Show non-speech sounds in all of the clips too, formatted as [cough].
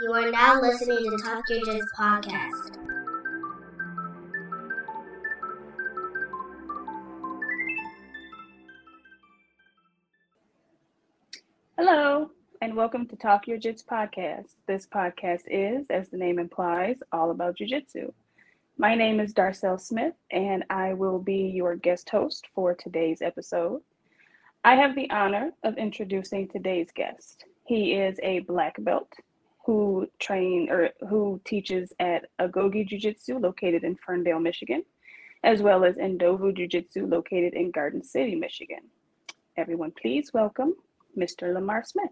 You are now listening to Talk Yo Jits podcast. Hello, and welcome to Talk Yo Jits podcast. This podcast is, as the name implies, all about jujitsu. My name is Darcelle Smith, and I will be your guest host for today's episode. I have the honor of introducing today's guest. He is a black belt who train or who teaches at Agogi Jiu Jitsu located in Ferndale, Michigan, as well as Ndovu Jiu Jitsu located in Garden City, Michigan. Everyone, please welcome Mr. Lamar Smith.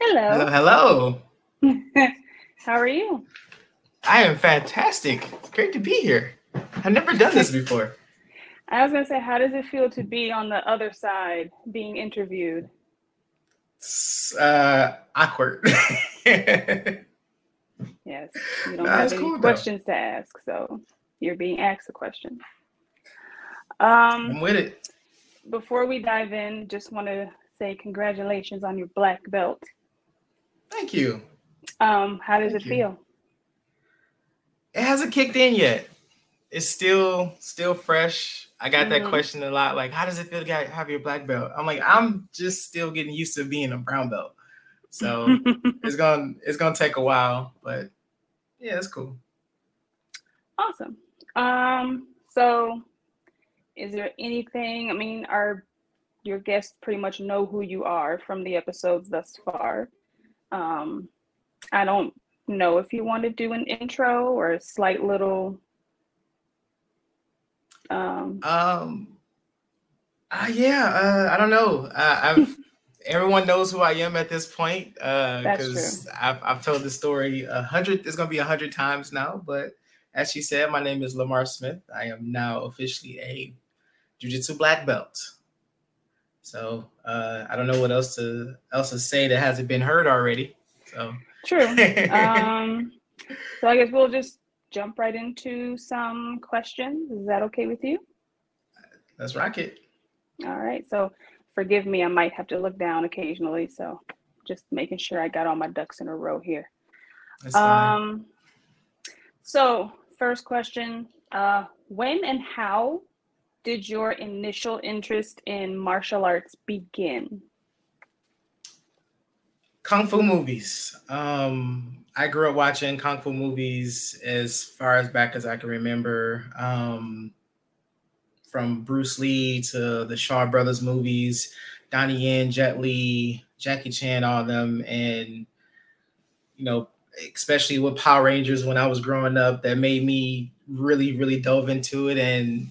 Hello. Hello. hello. [laughs] How are you? I am fantastic. It's great to be here. I've never done this before. [laughs] I was gonna say, how does it feel to be on the other side being interviewed? Uh, awkward. [laughs] yes, you don't Nah, have any cool, though. questions to ask, so you're being asked a question. Um, I'm with it. before we dive in, just want to say congratulations on your black belt. Thank you. Um, how does Thank it you. feel? It hasn't kicked in yet. It's still still fresh. I got that Mhm. question a lot. Like, how does it feel to have your black belt? I'm like, I'm just still getting used to being a brown belt. So [laughs] it's gonna it's gonna take a while, but yeah, it's cool. Awesome. Um, so is there anything, I mean, our your guests pretty much know who you are from the episodes thus far. Um, I don't know if you want to do an intro or a slight little um Um. Uh, yeah. Uh, I don't know. Uh, I've [laughs] everyone knows who I am at this point. Uh, because I've I've told the story a hundred. It's gonna be a hundred times now. But as she said, my name is Lamar Smith. I am now officially a Jiu-Jitsu black belt. So uh, I don't know what else to else to say that hasn't been heard already. So true. [laughs] um so I guess we'll just jump right into some questions. Is that okay with you? let's rock it. All right. So forgive me, I might have to look down occasionally. So just making sure I got all my ducks in a row here. That's fine. Um, so first question, uh, when and how did your initial interest in martial arts begin? Kung Fu movies. Um, I grew up watching Kung Fu movies as far as back as I can remember. Um, from Bruce Lee to the Shaw Brothers movies, Donnie Yen, Jet Li, Jackie Chan, all of them, and you know, especially with Power Rangers when I was growing up, that made me really, really dove into it, and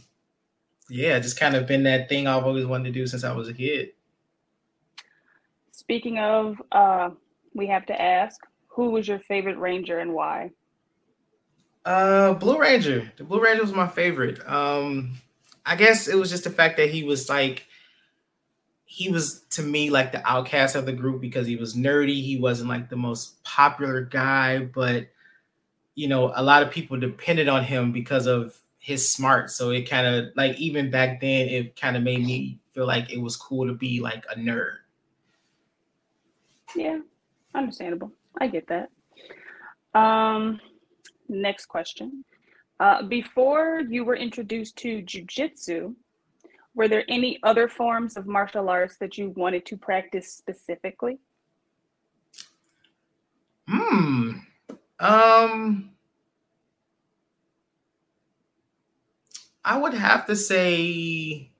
yeah, just kind of been that thing I've always wanted to do since I was a kid. Speaking of, uh, we have to ask, who was your favorite ranger and why? Uh, Blue Ranger. The Blue Ranger was my favorite. Um, I guess it was just the fact that he was like, he was to me like the outcast of the group because he was nerdy. He wasn't like the most popular guy, but you know, a lot of people depended on him because of his smart. So it kind of like even back then, it kind of made me feel like it was cool to be like a nerd. Yeah, understandable. I get that. Um, next question. Uh, before you were introduced to jujitsu, were there any other forms of martial arts that you wanted to practice specifically? Hmm. Um. I would have to say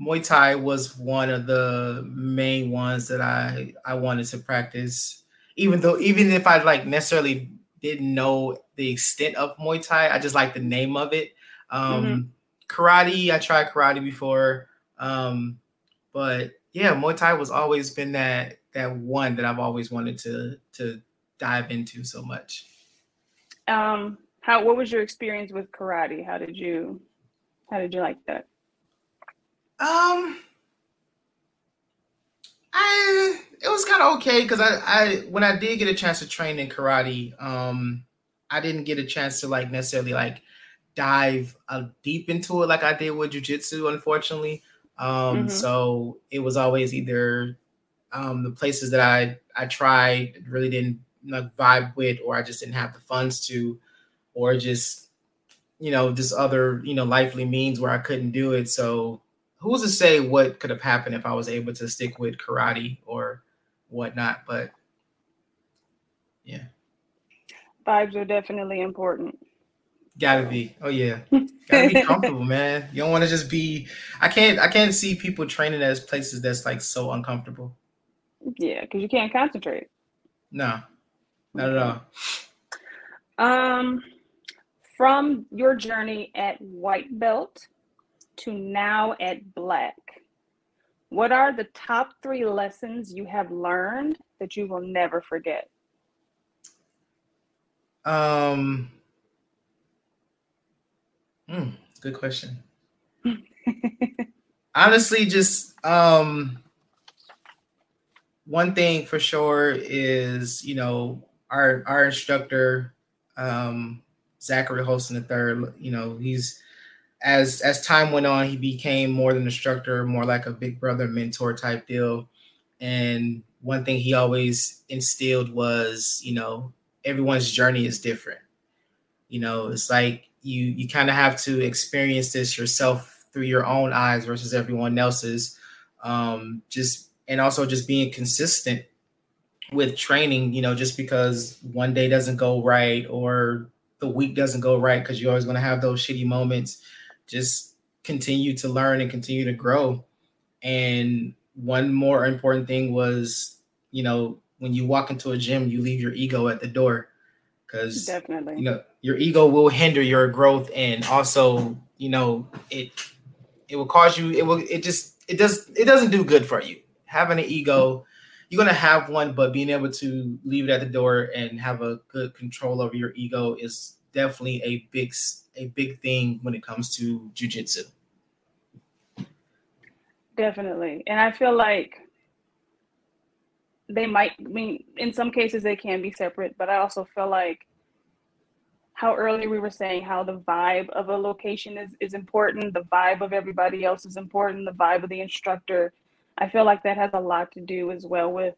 Muay Thai was one of the main ones that I I wanted to practice. Even though even if I like necessarily didn't know the extent of Muay Thai, I just like the name of it. Um karate, I tried karate before. Um but yeah, Muay Thai was always been that that one that I've always wanted to to dive into so much. Um, how what was your experience with karate? How did you how did you like that? Um, I it was kind of okay because I I when I did get a chance to train in karate, um, I didn't get a chance to like necessarily like dive uh, deep into it like I did with jujitsu, unfortunately. Um, Mhm. so it was always either um, the places that I I tried really didn't like vibe with, or I just didn't have the funds to, or just you know just other you know lively means where I couldn't do it. So who's to say what could have happened if I was able to stick with karate or whatnot? But yeah, vibes are definitely important. Gotta be. Oh yeah. Gotta be [laughs] comfortable, man. You don't want to just be. I can't. I can't see people training as places that's like so uncomfortable. Yeah, because you can't concentrate. No, not at all. Um, from your journey at white belt to now at black, what are the top three lessons you have learned that you will never forget? Um Mm, good question. [laughs] Honestly, just um, one thing for sure is you know our our instructor um, Zachary Holston the third. You know he's as as time went on, he became more than instructor, more like a big brother mentor type deal. And one thing he always instilled was, you know, everyone's journey is different. You know, it's like you you kind of have to experience this yourself through your own eyes versus everyone else's um just and also just being consistent with training you know just because one day doesn't go right or the week doesn't go right because you're always going to have those shitty moments just continue to learn and continue to grow. And one more important thing was you know when you walk into a gym you leave your ego at the door because definitely. you know your ego will hinder your growth and also you know it it will cause you it will it just it does it doesn't do good for you. Having an ego you're going to have one but being able to leave it at the door and have a good control over your ego is definitely a big a big thing when it comes to jiu-jitsu definitely and i feel like they might I mean in some cases they can be separate, but I also feel like how earlier we were saying how the vibe of a location is, is important, the vibe of everybody else is important, the vibe of the instructor. I feel like that has a lot to do as well with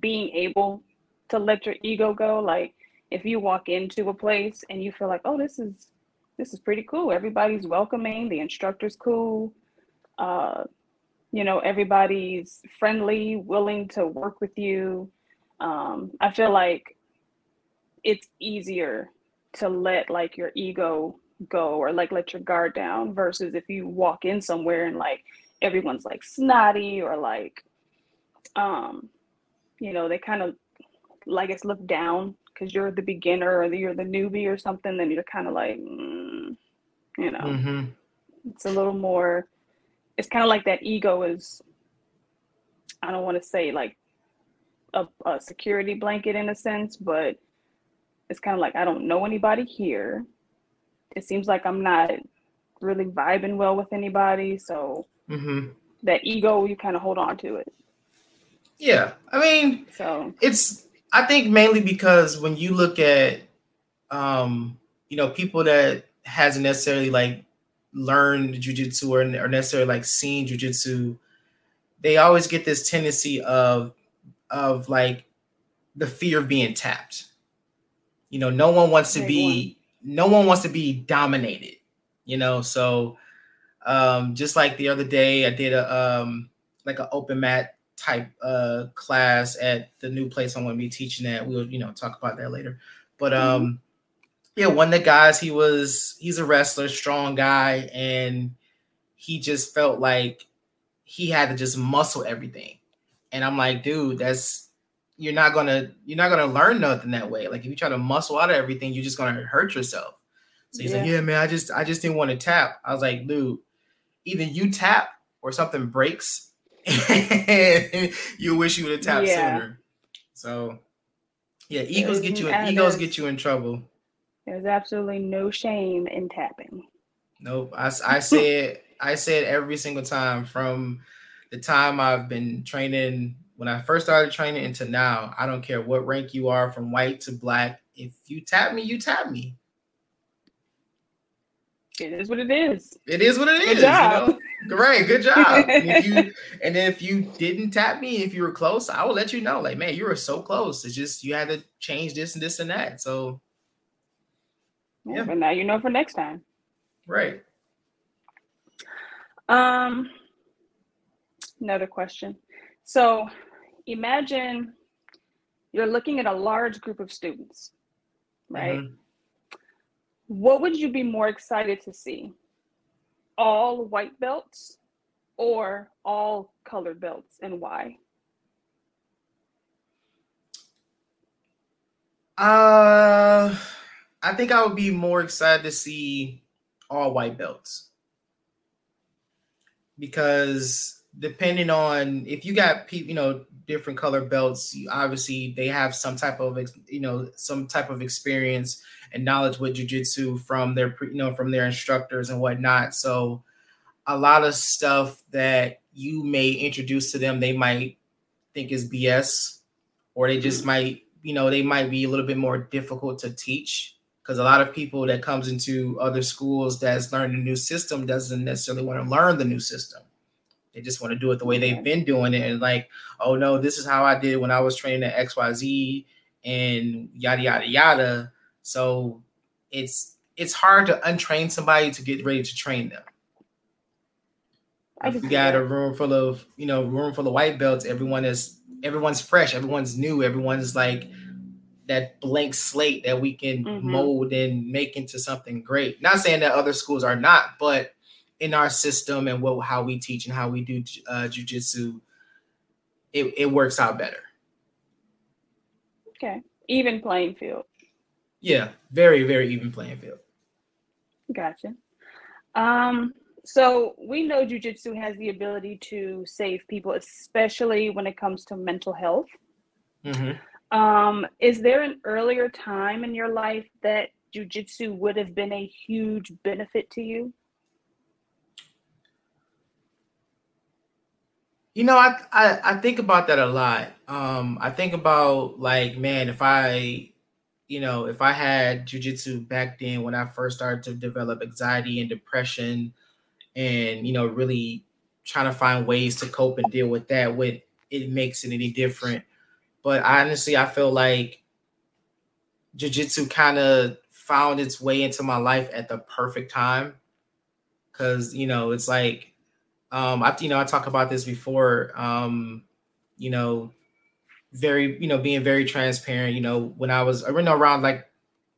being able to let your ego go. Like if you walk into a place and you feel like, oh, this is this is pretty cool. Everybody's welcoming, the instructor's cool. Uh, you know everybody's friendly willing to work with you um, i feel like it's easier to let like your ego go or like let your guard down versus if you walk in somewhere and like everyone's like snotty or like um you know they kind of like it's look down because you're the beginner or you're the newbie or something then you're kind of like mm, you know mm-hmm. it's a little more it's kind of like that ego is i don't want to say like a, a, security blanket in a sense but it's kind of like i don't know anybody here it seems like i'm not really vibing well with anybody so mm-hmm. that ego you kind of hold on to it yeah i mean so it's i think mainly because when you look at um you know people that hasn't necessarily like learned jujitsu or, or necessarily like seen jujitsu, they always get this tendency of of like the fear of being tapped. You know, no one wants to be no one wants to be dominated. You know, so um, just like the other day, I did a um, like an open mat type uh, class at the new place I'm going to be teaching at. We'll you know talk about that later, but mm-hmm. um, yeah, one of the guys, he was he's a wrestler, strong guy, and he just felt like he had to just muscle everything. And I'm like, dude, that's you're not gonna you're not gonna learn nothing that way. Like if you try to muscle out of everything, you're just gonna hurt yourself. So he's yeah. like, yeah, man, I just I just didn't want to tap. I was like, dude, either you tap or something breaks, [laughs] you wish you would have tapped yeah. sooner. So yeah, egos get you in, egos get you in trouble. There's absolutely no shame in tapping. Nope. I, I said I said every single time from the time I've been training when I first started training into now. I don't care what rank you are from white to black. If you tap me, you tap me. It is what it is. It is what it Good is. Job. You know? Great, good job. [laughs] and, if you, and then if you didn't tap me, if you were close, I will let you know. Like, man, you were so close. It's just you had to change this and this and that. So, yeah. But now you know for next time. Right. Um. Another question. So, imagine you're looking at a large group of students, right? Mm-hmm. What would you be more excited to see? All white belts or all colored belts and why? Uh I think I would be more excited to see all white belts. Because depending on if you got people, you know, different color belts, obviously they have some type of, you know, some type of experience and knowledge with jujitsu from their, you know, from their instructors and whatnot. So a lot of stuff that you may introduce to them, they might think is BS, or they just mm-hmm. might, you know, they might be a little bit more difficult to teach because a lot of people that comes into other schools that's learning a new system doesn't necessarily want to learn the new system they just want to do it the way they've been doing it and like oh no this is how i did when i was training at xyz and yada yada yada so it's it's hard to untrain somebody to get ready to train them if you got a room full of you know room full of white belts everyone is everyone's fresh everyone's new everyone's like that blank slate that we can mm-hmm. mold and make into something great. Not saying that other schools are not, but in our system and what how we teach and how we do uh, jujitsu, it, it works out better. Okay, even playing field. Yeah, very very even playing field. Gotcha. Um, so we know jujitsu has the ability to save people, especially when it comes to mental health. Mm-hmm. Um, is there an earlier time in your life that jujitsu would have been a huge benefit to you? You know, I, I, I think about that a lot. Um, I think about like, man, if I, you know, if I had jujitsu back then when I first started to develop anxiety and depression, and you know, really trying to find ways to cope and deal with that, with it makes it any different. But honestly, I feel like jujitsu kind of found its way into my life at the perfect time. Cause you know, it's like um I you know, I talk about this before. Um, you know, very, you know, being very transparent, you know, when I was around like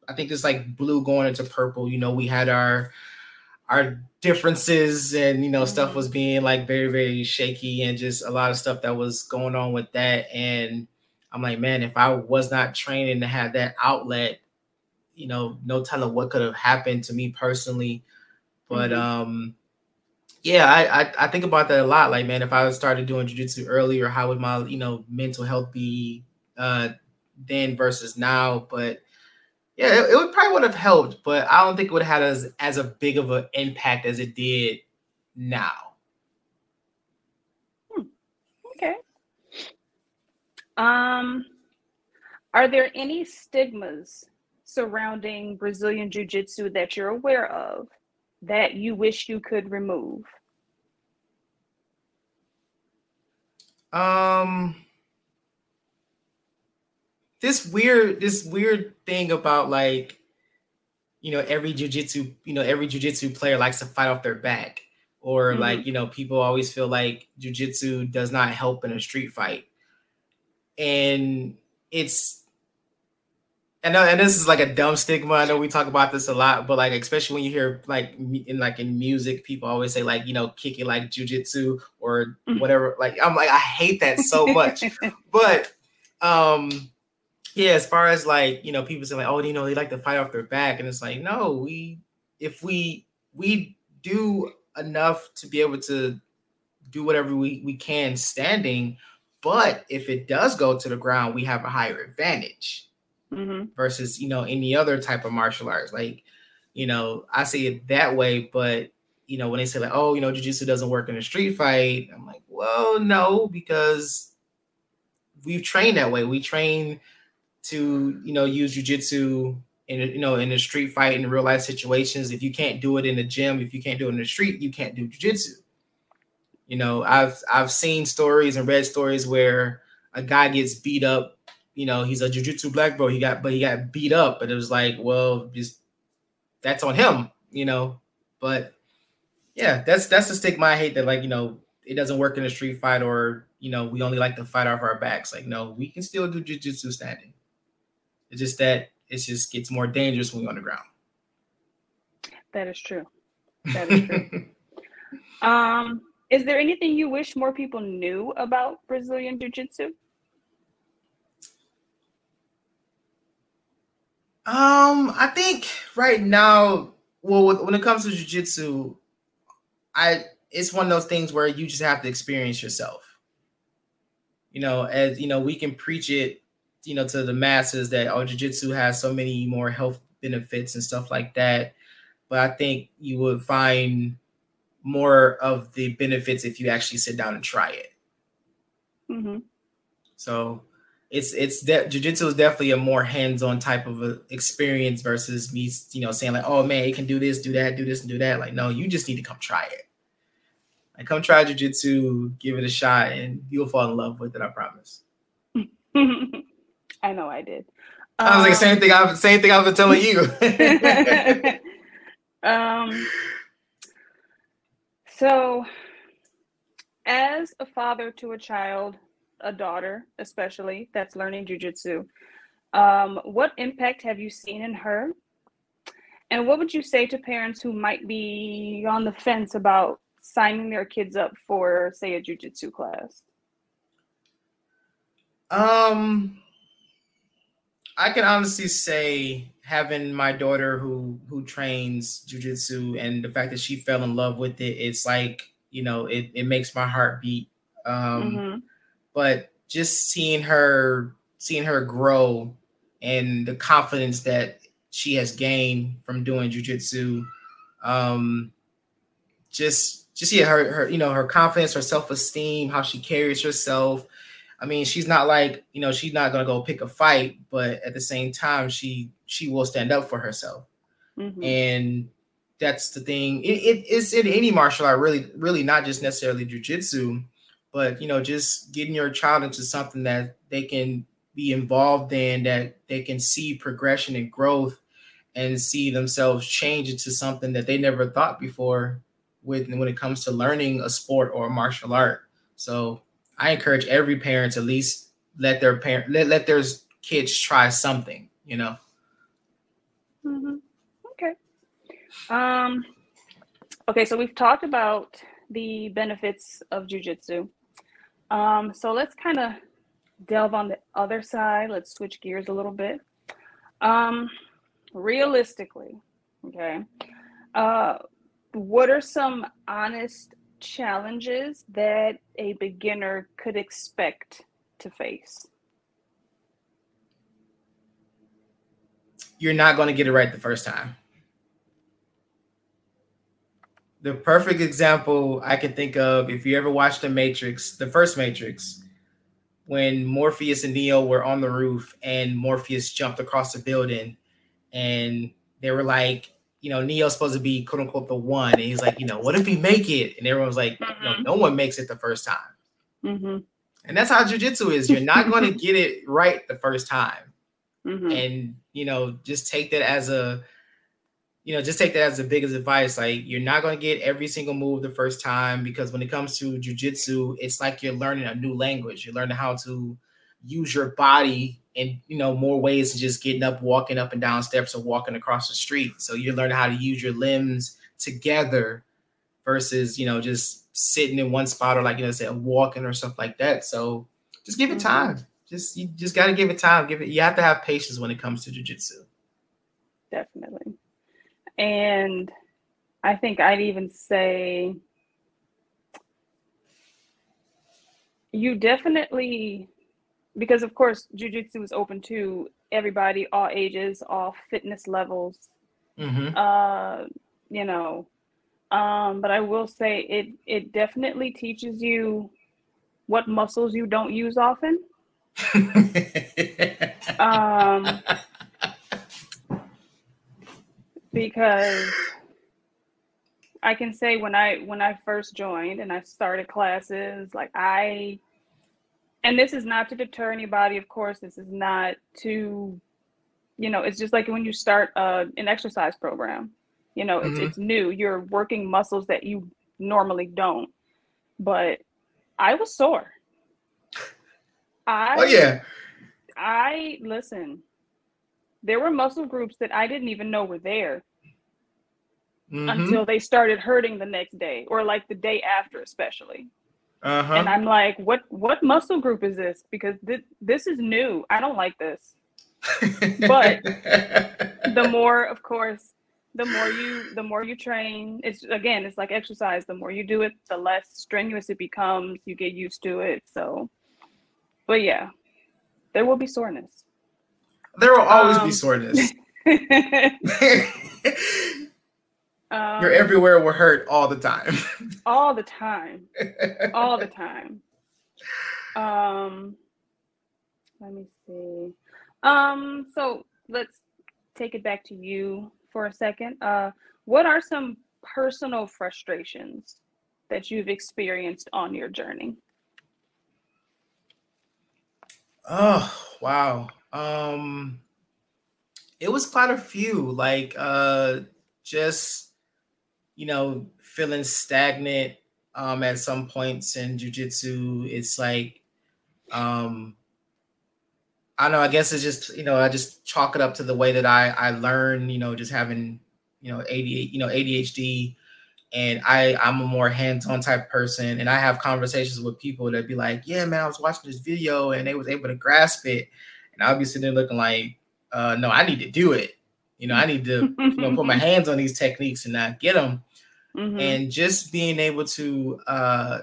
I think it's like blue going into purple, you know, we had our our differences and you know stuff mm-hmm. was being like very very shaky and just a lot of stuff that was going on with that and I'm like, man, if I was not training to have that outlet, you know, no telling what could have happened to me personally. But mm-hmm. um, yeah, I, I, I think about that a lot. Like, man, if I started doing jujitsu earlier, how would my you know mental health be uh then versus now? But yeah, it, it would probably would have helped, but I don't think it would have had as as a big of an impact as it did now. Okay. Um, are there any stigmas surrounding Brazilian Jiu Jitsu that you're aware of that you wish you could remove? Um, this weird, this weird thing about like, you know, every jujitsu, you know, every jujitsu player likes to fight off their back, or mm-hmm. like, you know, people always feel like jujitsu does not help in a street fight and it's Know, and this is like a dumb stigma. I know we talk about this a lot, but like especially when you hear like in like in music, people always say like you know kick it like jujitsu or mm. whatever. Like I'm like I hate that so much, [laughs] but um yeah, as far as like you know people say like oh you know they like to fight off their back, and it's like no we if we we do enough to be able to do whatever we we can standing but if it does go to the ground, we have a higher advantage mm-hmm. versus, you know, any other type of martial arts. Like, you know, I see it that way, but you know, when they say like, oh, you know, jujitsu doesn't work in a street fight, I'm like, well, no, because we've trained that way. We train to, you know, use jujitsu in you know in a street fight in real life situations. If you can't do it in the gym, if you can't do it in the street, you can't do jujitsu. You know, I've I've seen stories and read stories where a guy gets beat up. You know, he's a jujitsu black belt. He got, but he got beat up. But it was like, well, just that's on him. You know, but yeah, that's that's the stigma I hate that like you know it doesn't work in a street fight or you know we only like to fight off our backs. Like no, we can still do jujitsu standing. It's just that it just gets more dangerous when we're on the ground. That is true. That is true. [laughs] um, is there anything you wish more people knew about Brazilian Jiu Um, I think right now, well, when it comes to jujitsu, I it's one of those things where you just have to experience yourself. You know, as you know, we can preach it, you know, to the masses that oh, jujitsu has so many more health benefits and stuff like that. But I think you would find more of the benefits if you actually sit down and try it. Mm-hmm. So it's it's de- jujitsu is definitely a more hands-on type of a experience versus me, you know, saying like, oh man, you can do this, do that, do this, and do that. Like, no, you just need to come try it. Like, come try jujitsu, give it a shot, and you'll fall in love with it. I promise. [laughs] I know I did. I was like, same thing. I've same thing I've been telling you. [laughs] um. So, as a father to a child, a daughter especially that's learning jujitsu, um, what impact have you seen in her? And what would you say to parents who might be on the fence about signing their kids up for, say, a jujitsu class? Um, I can honestly say having my daughter who who trains jujitsu and the fact that she fell in love with it, it's like you know, it it makes my heart beat. Um, mm-hmm. But just seeing her seeing her grow and the confidence that she has gained from doing jujitsu, um, just just yeah, her her you know her confidence, her self esteem, how she carries herself. I mean, she's not like you know she's not gonna go pick a fight, but at the same time, she she will stand up for herself, mm-hmm. and that's the thing. It, it, it's in any martial art, really, really not just necessarily jujitsu, but you know, just getting your child into something that they can be involved in, that they can see progression and growth, and see themselves change into something that they never thought before with when it comes to learning a sport or a martial art. So I encourage every parent to at least let their parent let, let their kids try something, you know. Mm-hmm. Okay. Um okay, so we've talked about the benefits of jujitsu. Um, so let's kind of delve on the other side. Let's switch gears a little bit. Um, realistically, okay, uh, what are some honest challenges that a beginner could expect to face? You're not going to get it right the first time. The perfect example I can think of, if you ever watched The Matrix, the first Matrix, when Morpheus and Neo were on the roof and Morpheus jumped across the building and they were like, you know, Neo's supposed to be quote unquote the one. And he's like, you know, what if he make it? And everyone's like, mm-hmm. no, no one makes it the first time. Mm-hmm. And that's how jujitsu is. You're not going [laughs] to get it right the first time. Mm-hmm. And, you know, just take that as a, you know, just take that as the biggest advice. Like, you're not going to get every single move the first time because when it comes to jujitsu, it's like you're learning a new language. You're learning how to use your body in you know more ways than just getting up, walking up and down steps, or walking across the street. So you're learning how to use your limbs together versus you know just sitting in one spot or like you know say walking or stuff like that. So just give it mm-hmm. time. Just you just got to give it time. Give it. You have to have patience when it comes to jujitsu. Definitely, and I think I'd even say you definitely because of course jujitsu is open to everybody, all ages, all fitness levels. Mm-hmm. Uh, you know, um, but I will say it it definitely teaches you what muscles you don't use often. [laughs] um, because I can say when I when I first joined and I started classes, like I and this is not to deter anybody, of course. This is not to, you know, it's just like when you start uh, an exercise program. You know, it's Mhm. it's new. You're working muscles that you normally don't. But I was sore. I Oh yeah. I listen. There were muscle groups that I didn't even know were there Mhm. until they started hurting the next day or like the day after especially. Uh-huh. And I'm like, what what muscle group is this? Because this this is new. I don't like this. but- [laughs] The more, of course, the more you the more you train, it's again, it's like exercise. The more you do it, the less strenuous it becomes. You get used to it. So but yeah, there will be soreness. There will always Um, be soreness. [laughs] [laughs] um, Your everywhere will hurt all the time. [laughs] all the time. all the time. Um, let me see. Um, so let's take it back to you for a second. Uh, what are some personal frustrations that you've experienced on your journey? Oh, wow. Um it was quite a few like uh just you know feeling stagnant um at some points in jujitsu. It's like um I don't know, I guess it's just, you know, I just chalk it up to the way that I I learn, you know, just having, you know, ADHD, you know, ADHD and I I'm a more hands-on type person and I have conversations with people that be like, "Yeah, man, I was watching this video and they was able to grasp it." And I'll be sitting there looking like, uh, no, I need to do it. You know, I need to, [laughs] you know, put my hands on these techniques and not get them. Mhm. And just being able to uh,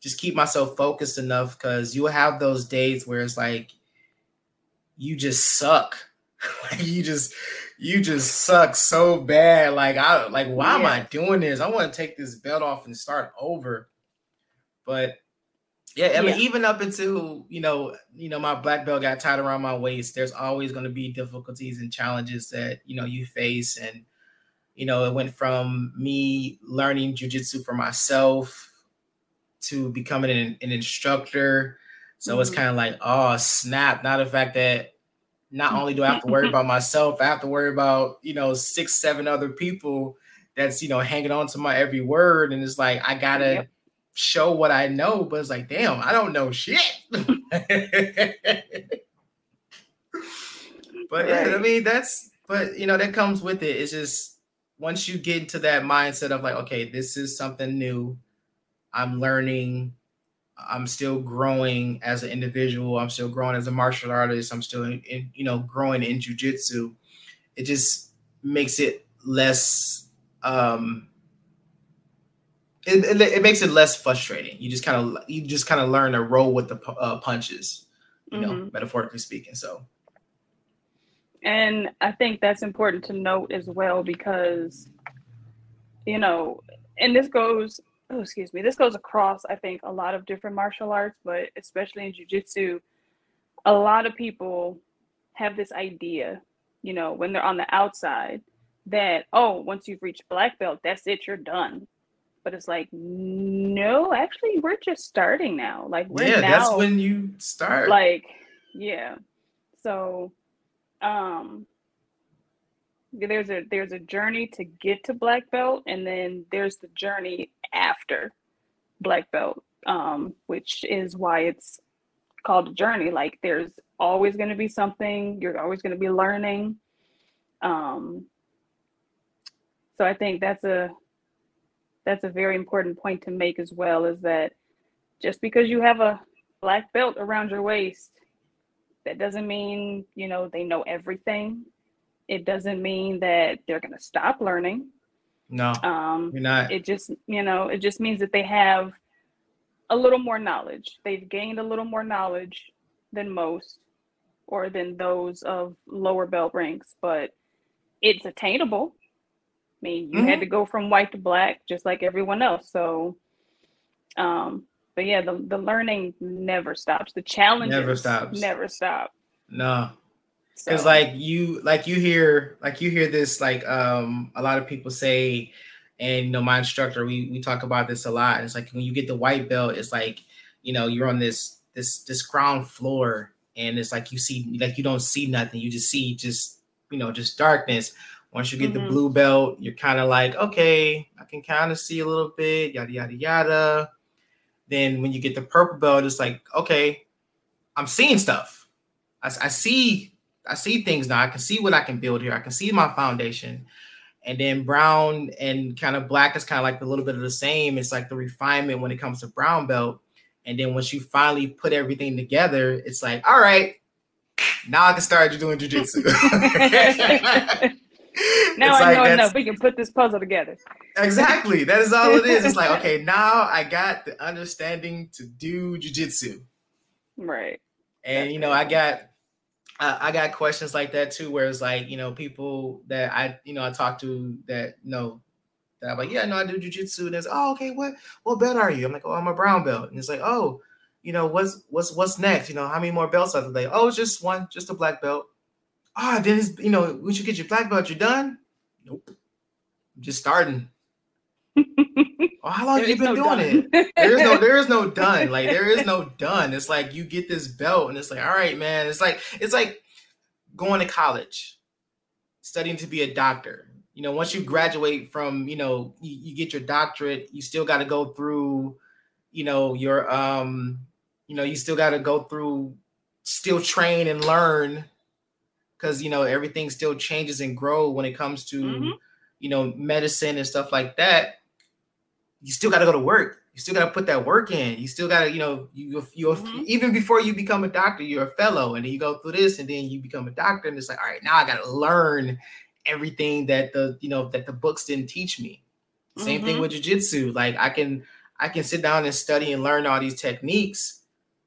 just keep myself focused enough because you'll have those days where it's like you just suck. [laughs] like you just you just suck so bad. Like I like why am I doing this? I want to take this belt off and start over. But yeah, I mean, Yeah. even up until you know, you know, my black belt got tied around my waist. There's always going to be difficulties and challenges that you know you face, and you know, it went from me learning jujitsu for myself to becoming an, an instructor. So it's Mhm. kind of like, oh snap! Now the fact that not only do I have to worry about myself, I have to worry about you know six, seven other people that's you know hanging on to my every word, and it's like I gotta Yep. Show what I know, but it's like, damn, I don't know shit. [laughs] but yeah, I mean that's but you know that comes with it. It's just once you get into that mindset of like, okay, this is something new. I'm learning. I'm still growing as an individual. I'm still growing as a martial artist. I'm still, in, in, you know, growing in jujitsu. It just makes it less. Um, it, it, it makes it less frustrating. You just kind of you just kind of learn to roll with the uh, punches, you know, Mhm. metaphorically speaking. So And I think that's important to note as well because, you know, and this goes, oh, excuse me, this goes across, I think, a lot of different martial arts, but especially in jujitsu, a lot of people have this idea, you know, when they're on the outside that, oh, once you've reached black belt, that's it, you're done. But it's like, no, actually, we're just starting now. Like, we're yeah, now that's when you start. like yeah so um there's a there's a journey to get to black belt and then there's the journey after black belt um which is why it's called a journey like there's always going to be something you're always going to be learning um so i think that's a that's a very important point to make as well is that just because you have a black belt around your waist that doesn't mean you know they know everything. It doesn't mean that they're going to stop learning. No, um you're not. it just you know it just means that they have a little more knowledge. They've gained a little more knowledge than most or than those of lower belt ranks but it's attainable i mean you had Mhm. to go from white to black just like everyone else so um but yeah the, the learning never stops the challenge never stops. never stop no. because So, like you like you hear like you hear this like um a lot of people say And you know, my instructor, we we talk about this a lot. It's like when you get the white belt, it's like you know you're on this this this ground floor, and it's like you see like you don't see nothing. You just see just you know just darkness. Once you get mm-hmm. the blue belt, you're kind of like, okay, I can kind of see a little bit, yada yada yada. Then when you get the purple belt, it's like, okay, I'm seeing stuff. I, I see I see things now. I can see what I can build here. I can see my foundation. And then brown and kind of black is kind of like a little bit of the same. It's like the refinement when it comes to brown belt. And then once you finally put everything together, it's like, all right, now I can start doing jujitsu. [laughs] [laughs] [laughs] [laughs] now I like know enough. We can put this puzzle together. Exactly. That is all it is. It's like, okay, [laughs] now I got the understanding to do jujitsu. Right. And you know, I got I, I, got questions like that too, where it's like, you know, people that I, you know, I talk to that you know that I'm like, yeah, no, I do jujitsu. And it's, oh, okay, what what belt are you? I'm like, oh, I'm a brown belt. And it's like, oh, you know, what's what's what's next? You know, how many more belts are there? Oh, just one, just a black belt. Ah, oh, then it's, you know, once you get your black belt, you're done. Nope, I'm just starting. [laughs] oh, how long have you been no doing it? There is no, there is no [laughs] done. Like there is no done. It's like you get this belt, and it's like, all right, man. It's like it's like going to college, studying to be a doctor. You know, once you graduate from, you know, you, you get your doctorate, you still got to go through, you know, your um, you know, you still got to go through, still train and learn, because you know everything still changes and grow when it comes to, mm-hmm. you know, medicine and stuff like that you still got to go to work. You still got to put that work in. You still got to, you know, you you mm-hmm. even before you become a doctor, you're a fellow, and then you go through this, and then you become a doctor, and it's like, all right, now I got to learn everything that the you know that the books didn't teach me. Same mm-hmm. thing with jujitsu. Like I can I can sit down and study and learn all these techniques,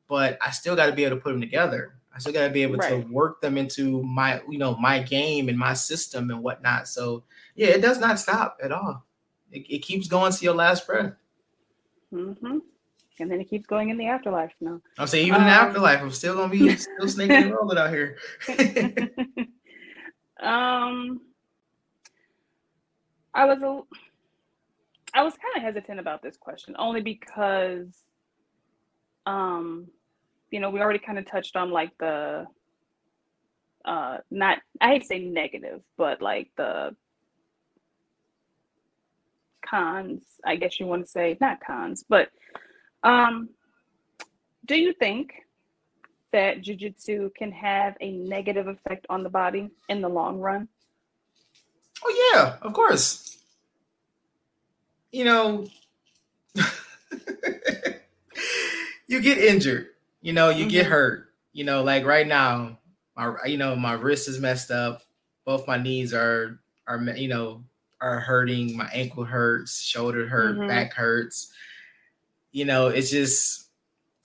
but I still got to be able to put them together. I still got to be able right. to work them into my you know my game and my system and whatnot. So yeah, it does not stop at all. It, it keeps going to your last breath. Mm-hmm. And then it keeps going in the afterlife. No, I'm saying even um, in the um, afterlife, I'm still gonna be [laughs] still snaking and rolling out here. [laughs] um, I was a, I was kind of hesitant about this question only because, um, you know, we already kind of touched on like the, uh, not I hate to say negative, but like the cons, I guess you want to say, not cons, but um, do you think that jujitsu can have a negative effect on the body in the long run? Oh yeah, of course. You know, [laughs] you get injured. You know, you mm-hmm. get hurt. You know, like right now, my you know my wrist is messed up. Both my knees are are you know are hurting. My ankle hurts, shoulder hurt, mm-hmm. back hurts. You know, it's just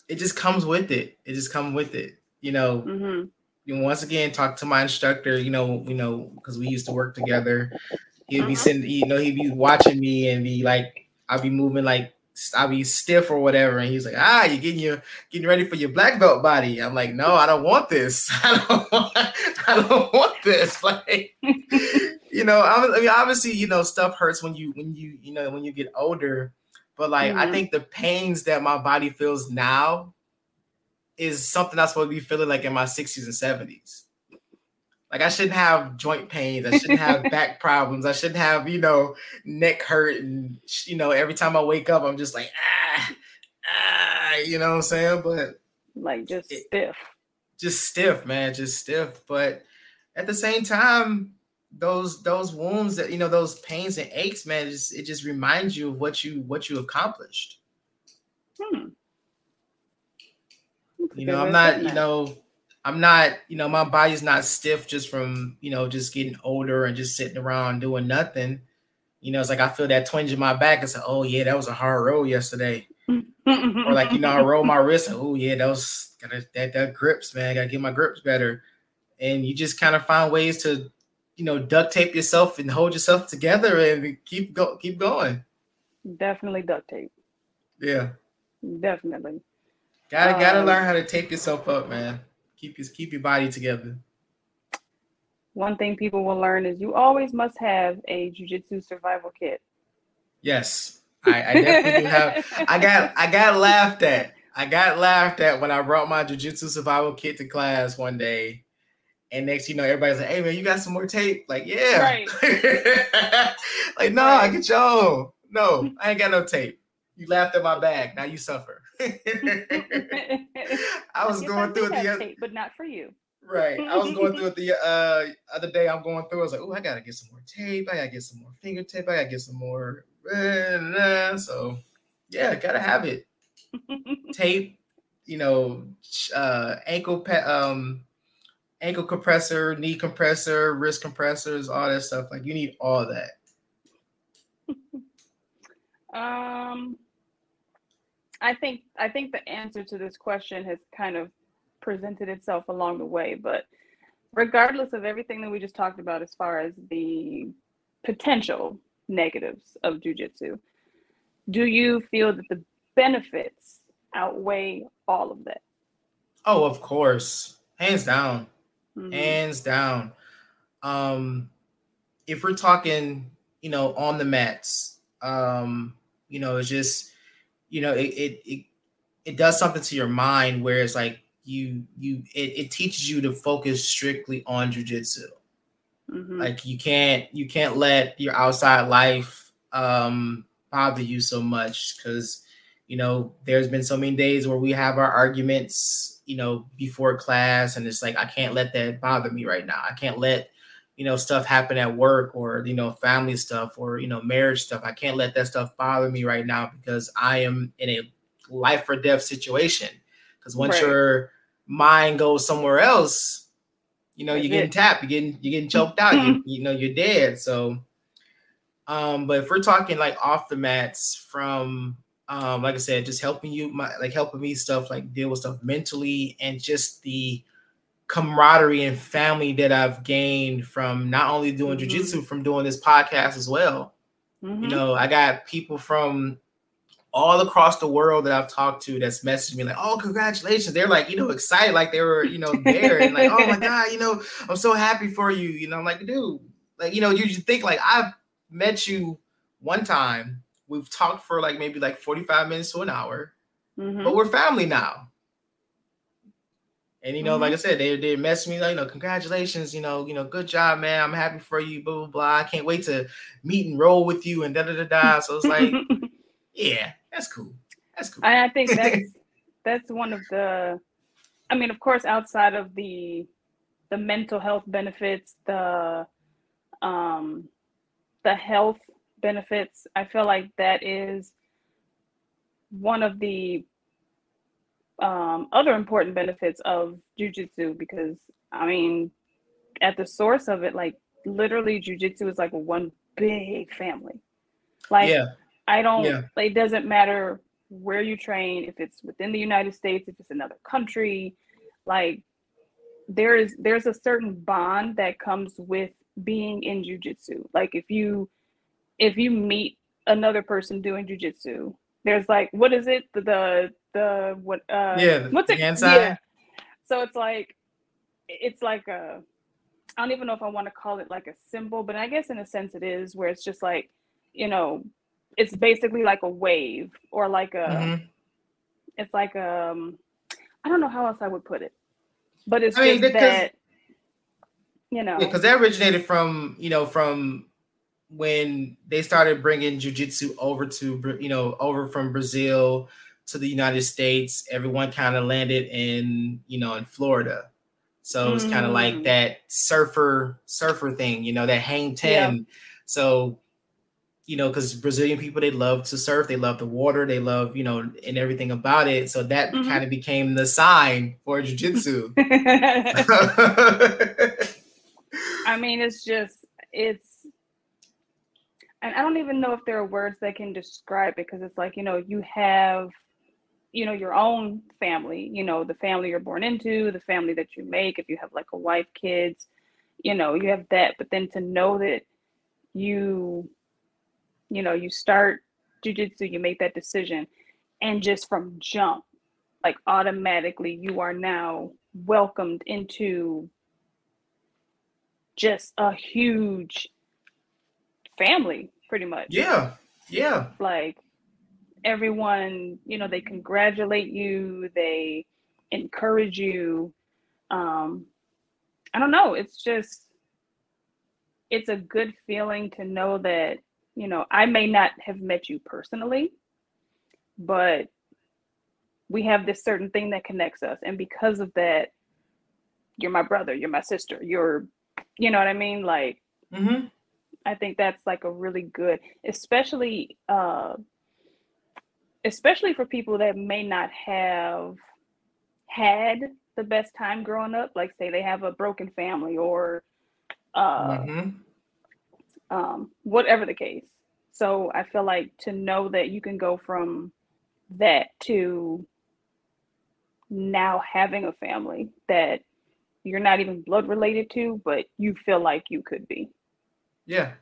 it just comes with it. It just comes with it. You know. Mm-hmm. You know, once again, talk to my instructor. You know, you know, because we used to work together. He'd be mm-hmm. sitting, you know, he'd be watching me and be like, I'll be moving like I'll be stiff or whatever. And he's like, ah, you're getting your getting ready for your black belt body. I'm like, no, I don't want this. [laughs] I don't [laughs] want, I don't want this. [laughs] Like, you know, I mean, obviously, you know, stuff hurts when you when you you know when you get older, but like mm-hmm. I think the pains that my body feels now is something I'm supposed to be feeling like in my 60s and 70s. Like I shouldn't have joint pains. I shouldn't have back [laughs] problems. I shouldn't have, you know, neck hurt. And, you know, every time I wake up, I'm just like, ah, ah, you know what I'm saying? But like just it, stiff. Just stiff, man. Just stiff. But at the same time, those those wounds that you know those pains and aches man just, it just reminds you of what you what you accomplished hmm. you know i'm not you know i'm not you know my body's not stiff just from you know just getting older and just sitting around doing nothing you know it's like i feel that twinge in my back and say oh yeah that was a hard roll yesterday [laughs] or like you know i roll my wrist oh yeah that was gotta that that grips man I gotta get my grips better and you just kind of find ways to you know duct tape yourself and hold yourself together and keep go keep going. Definitely duct tape. Yeah. Definitely. Gotta gotta um, learn how to tape yourself up, man. Keep your keep your body together. One thing people will learn is you always must have a jujitsu survival kit. Yes, I, I definitely have. I got I got laughed at. I got laughed at when I brought my jujitsu survival kit to class one day. And next, you know, everybody's like, "Hey, man, you got some more tape?" Like, yeah. Right. [laughs] like, no, I get your own. No, I ain't got no tape. You laughed at my bag. Now you suffer. [laughs] I was Yes, going do through it the other but not for you. right. I was going through it the uh other day. I'm going through. I was like, oh, I gotta get some more tape. I gotta get some more finger tape. I gotta get some more. [laughs] So yeah, gotta have it. [laughs] Tape, you know, uh ankle pa- um ankle compressor, knee compressor, wrist compressors, all that stuff. Like you need all that. Um, I think I think the answer to this question has kind of presented itself along the way, but regardless of everything that we just talked about as far as the potential negatives of jujitsu, do you feel that the benefits outweigh all of that? Oh, of course. Hands down. Mhm. hands down. Um, if we're talking, you know, on the mats, um, you know, it's just, you know, it it it, it does something to your mind where it's like you you it, it teaches you to focus strictly on jujitsu. Mhm. Like you can't you can't let your outside life um bother you so much because you know there's been so many days where we have our arguments you know before class and it's like I can't let that bother me right now. I can't let you know stuff happen at work or you know family stuff or you know marriage stuff. I can't let that stuff bother me right now because I am in a life or death situation. Because once Right. your mind goes somewhere else, you know That's you're getting tapped, you're getting you're getting choked out. you, [laughs] you know you're dead. So, um, but if we're talking like off the mats from um, like I said, just helping you, my like helping me stuff like deal with stuff mentally and just the camaraderie and family that I've gained from not only doing Mhm. jujitsu, from doing this podcast as well. You Mhm. know, I got people from all across the world that I've talked to that's messaged me like, "Oh, congratulations!" They're like, you know, excited, like they were, you know, there and like, "Oh my [laughs] god, you know, I'm so happy for you." You know, I'm like, dude, like, you know, you think like I've met you one time. We've talked for like maybe like 45 minutes to an hour, Mhm. but we're family now. And you know, Mm-hmm. like I said, they they messaged me like, you know, congratulations, you know, you know, good job, man. I'm happy for you, blah blah blah. I can't wait to meet and roll with you and da da da da. So it's like, [laughs] yeah, that's cool. That's cool. And I think [laughs] that's that's one of the I mean, of course, outside of the the mental health benefits, the um the health benefits, I feel like that is one of the um, other important benefits of jujitsu because I mean, at the source of it, like literally, jujitsu is like one big family. Like yeah, I don't. Yeah. Like, it doesn't matter where you train, if it's within the United States, if it's another country. Like there is there's a certain bond that comes with being in jujitsu. Like if you if you meet another person doing jujitsu, there's like what is it the the, the what uh Yeah, what's the it hand sign? yeah. So it's like it's like a I don't even know if I want to call it like a symbol, but I guess in a sense it is where it's just like, you know, it's basically like a wave or like a Mhm. it's like um I don't know how else I would put it. But it's I mean, just because- that you know. Yeah, because that originated from you know from when they started bringing jujitsu over to you know over from Brazil to the United States. Everyone kind of landed in you know in Florida, so it's kind of like Mm. that surfer surfer thing, you know that hang ten. So you know because Brazilian people they love to surf, they love the water, they love you know and everything about it. So that Mhm. kind of became the sign for jujitsu. [laughs] [laughs] I mean, it's just it's, and I don't even know if there are words that can describe it because it's like you know you have, you know, your own family, you know, the family you're born into, the family that you make. If you have like a wife, kids, you know, you have that. But then to know that you, you know, you start jujitsu, you make that decision, and just from jump, like automatically, you are now welcomed into just a huge family, pretty much. yeah, Yeah. Like everyone, you know, they congratulate you, they encourage you. Um, I don't know, it's just it's a good feeling to know that, you know, I may not have met you personally, but we have this certain thing that connects us. And because of that, you're my brother, you're my sister, you're, you know what I mean? Like, Mm-hmm. I think that's like a really good, especially, uh, especially for people that may not have had the best time growing up. Like, say they have a broken family or, uh, mm-hmm. um, whatever the case. So I feel like to know that you can go from that to now having a family that you're not even blood related to, but you feel like you could be. Yeah.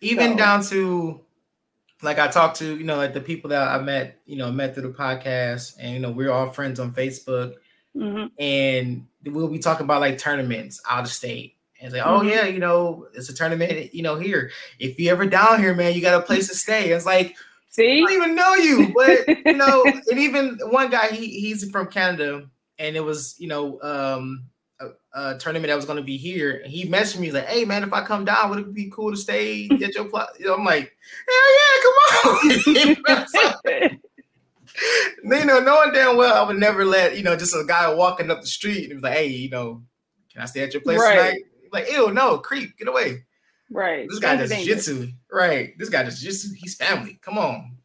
Even So- down to like I talked to, you know, like the people that I met, you know, met through the podcast, and you know, we're all friends on Facebook, hmm and we'll be talking about like tournaments out of state. And it's like, oh Mhm. yeah, you know, it's a tournament, you know, here. If you ever down here, man, you got a place to stay. It's like see, I don't even know you, but you know, [laughs] and even one guy, he he's from Canada, and it was, you know, um, a tournament that was going to be here. And he messaged me like, "Hey man, if I come down, would it be cool to stay at your place?" You know, I'm like, "Hell yeah, come on!" [laughs] you know, knowing damn well I would never let you know just a guy walking up the street and he was like, "Hey, you know, can I stay at your place Right. tonight?" Like, ew, no, creep, get away. right. This guy does jitsu, right? This guy does jitsu. He's family. Come on,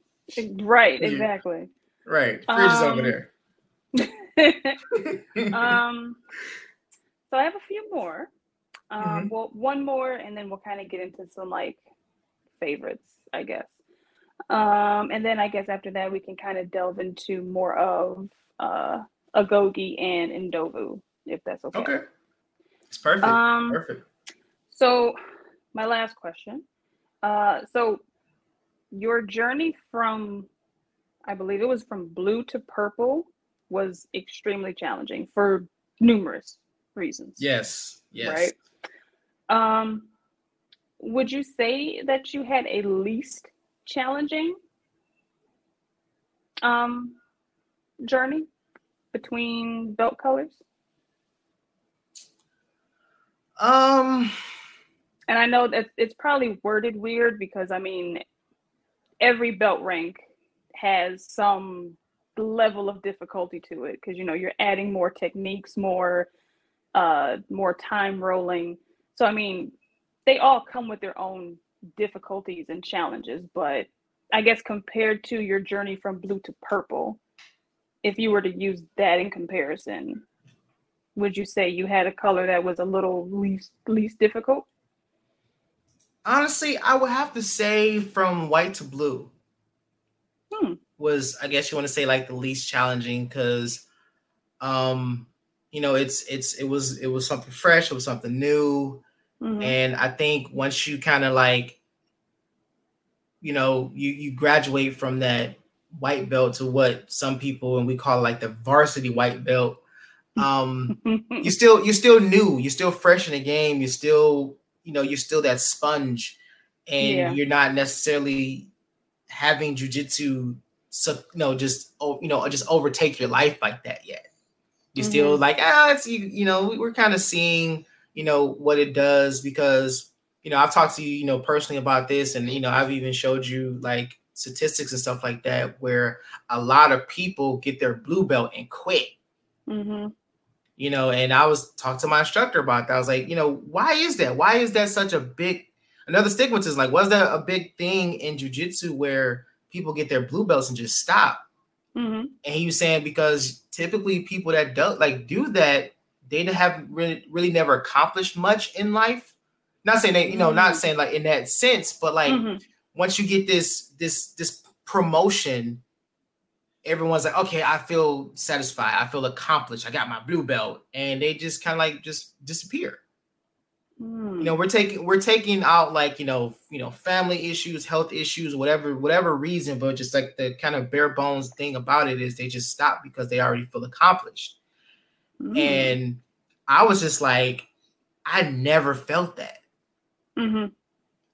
Right, exactly. right? Fridge is over Um, there. [laughs] um, so I have a few more. Um, Mhm. Well, one more, and then we'll kind of get into some like favorites, I guess. Um, and then I guess after that we can kind of delve into more of uh, Agogi and Ndovu, if that's okay. Okay. It's perfect. Um, perfect. So, my last question. Uh, so, your journey from, I believe it was from blue to purple, was extremely challenging for numerous reasons. Yes. Yes. Right. Um, would you say that you had a least challenging um journey between belt colors? Um. and I know that it's probably worded weird because I mean, every belt rank has some level of difficulty to it because you know you're adding more techniques, more uh, more time rolling. So I mean, they all come with their own difficulties and challenges, but I guess compared to your journey from blue to purple, if you were to use that in comparison, would you say you had a color that was a little least least difficult? Honestly, I would have to say from white to blue Hmm. was, I guess you want to say like the least challenging because, um, you know, it's it's it was it was something fresh, it was something new, Mhm. and I think once you kind of like, you know, you you graduate from that white belt to what some people and we call like the varsity white belt. Um, [laughs] you still you're still new you're still fresh in the game you're still you know you're still that sponge and Yeah. you're not necessarily having jujitsu so you know just oh you know just overtake your life like that yet you're still like ah it's you, you know we- we're kind of seeing you know what it does because you know i've talked to you you know personally about this and you know i've even showed you like statistics and stuff like that where a lot of people get their blue belt and quit. Hmm you know and i was talking to my instructor about that. I was like you know why is that? Why is that such a big another stigmatism like was that a big thing in jiu-jitsu where people get their blue belts and just stop hmm and he was saying because typically people that don't like do that they have really, really never accomplished much in life. Not saying that you know not Mm. saying like in that sense but like hmm once you get this this this promotion everyone's like okay i feel satisfied. I feel accomplished. I got my blue belt. And they just kind of like just disappear Hmm. you know we're taking we're taking out like you know you know family issues health issues whatever whatever reason but just like the kind of bare bones thing about it is they just stop because they already feel accomplished Hmm. and i was just like i never felt that hmm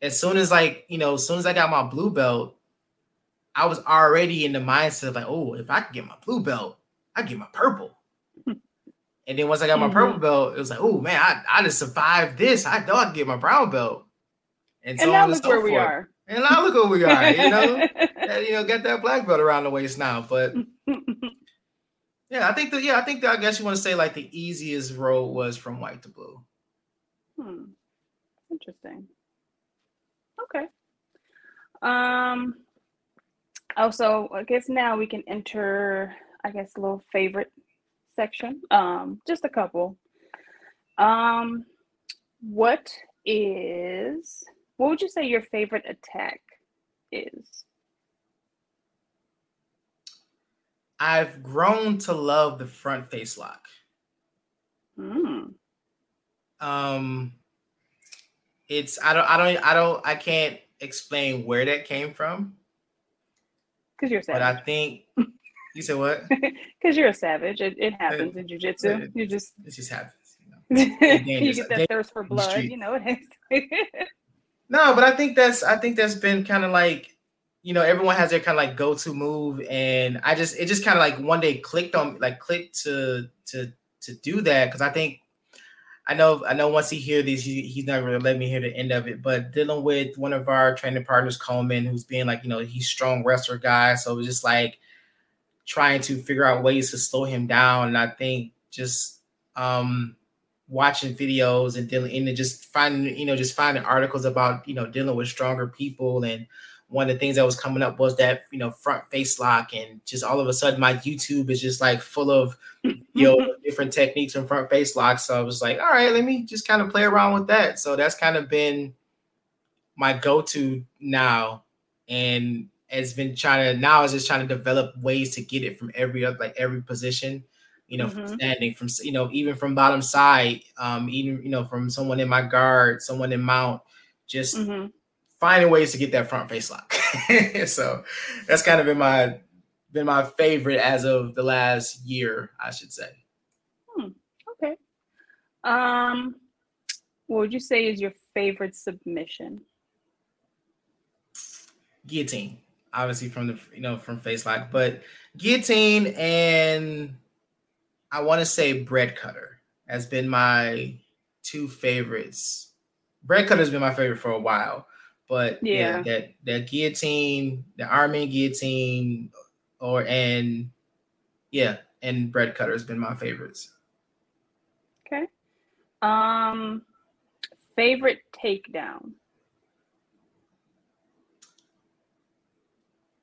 as soon as like you know as soon as i got my blue belt I was already in the mindset of like, oh, if I could get my blue belt, I get my purple. And then once I got my mm-hmm. purple belt, it was like, oh man, I, I just survived this. I know I can get my brown belt. And, so and now look so where forth. we are. And now look where we are. You know, [laughs] and, you know, got that black belt around the waist now. But [laughs] yeah, I think that yeah, I think that I guess you want to say like the easiest road was from white to blue. Hmm. Interesting. Okay. Um. Also, I guess now we can enter. I guess a little favorite section. Um, just a couple. Um, what is what would you say your favorite attack is? I've grown to love the front face lock. Mm. Um, it's I don't I don't I don't I can't explain where that came from. Because you're savage. But I think [laughs] you said what? [laughs] Because you're a savage. It, it happens uh, in jujitsu. It, you just it just happens. You, know? [laughs] you get that thirst for blood. You know it. [laughs] no, but I think that's I think that's been kind of like you know everyone has their kind of like go to move, and I just it just kind of like one day clicked on like clicked to to to do that because I think I know I know once he hear this, he, he's not to let me hear the end of it. But dealing with one of our training partners, Coleman, who's being like, you know, he's strong wrestler guy. So it was just like trying to figure out ways to slow him down. And I think just um watching videos and dealing and just finding, you know, just finding articles about, you know, dealing with stronger people. And one of the things that was coming up was that you know front face lock. And just all of a sudden my youtube is just like full of [laughs] you know different techniques and front face locks. So i was like all right let me just kind of play around with that. So that's kind of been my go-to now. And has been trying to now is just trying to develop ways to get it from every other like every position you know mm-hmm. from standing from you know even from bottom side um even you know from someone in my guard someone in mount just mm-hmm finding ways to get that front face lock. [laughs] so that's kind of been my been my favorite as of the last year, I should say. Hmm, okay. Um, what would you say is your favorite submission? Guillotine, obviously from the you know from face lock, but guillotine and I want to say bread cutter has been my two favorites. Bread cutter has been my favorite for a while but yeah, yeah that that guillotine, the arm-in guillotine, or and yeah, and bread cutter has been my favorites. Okay. Um, favorite takedown.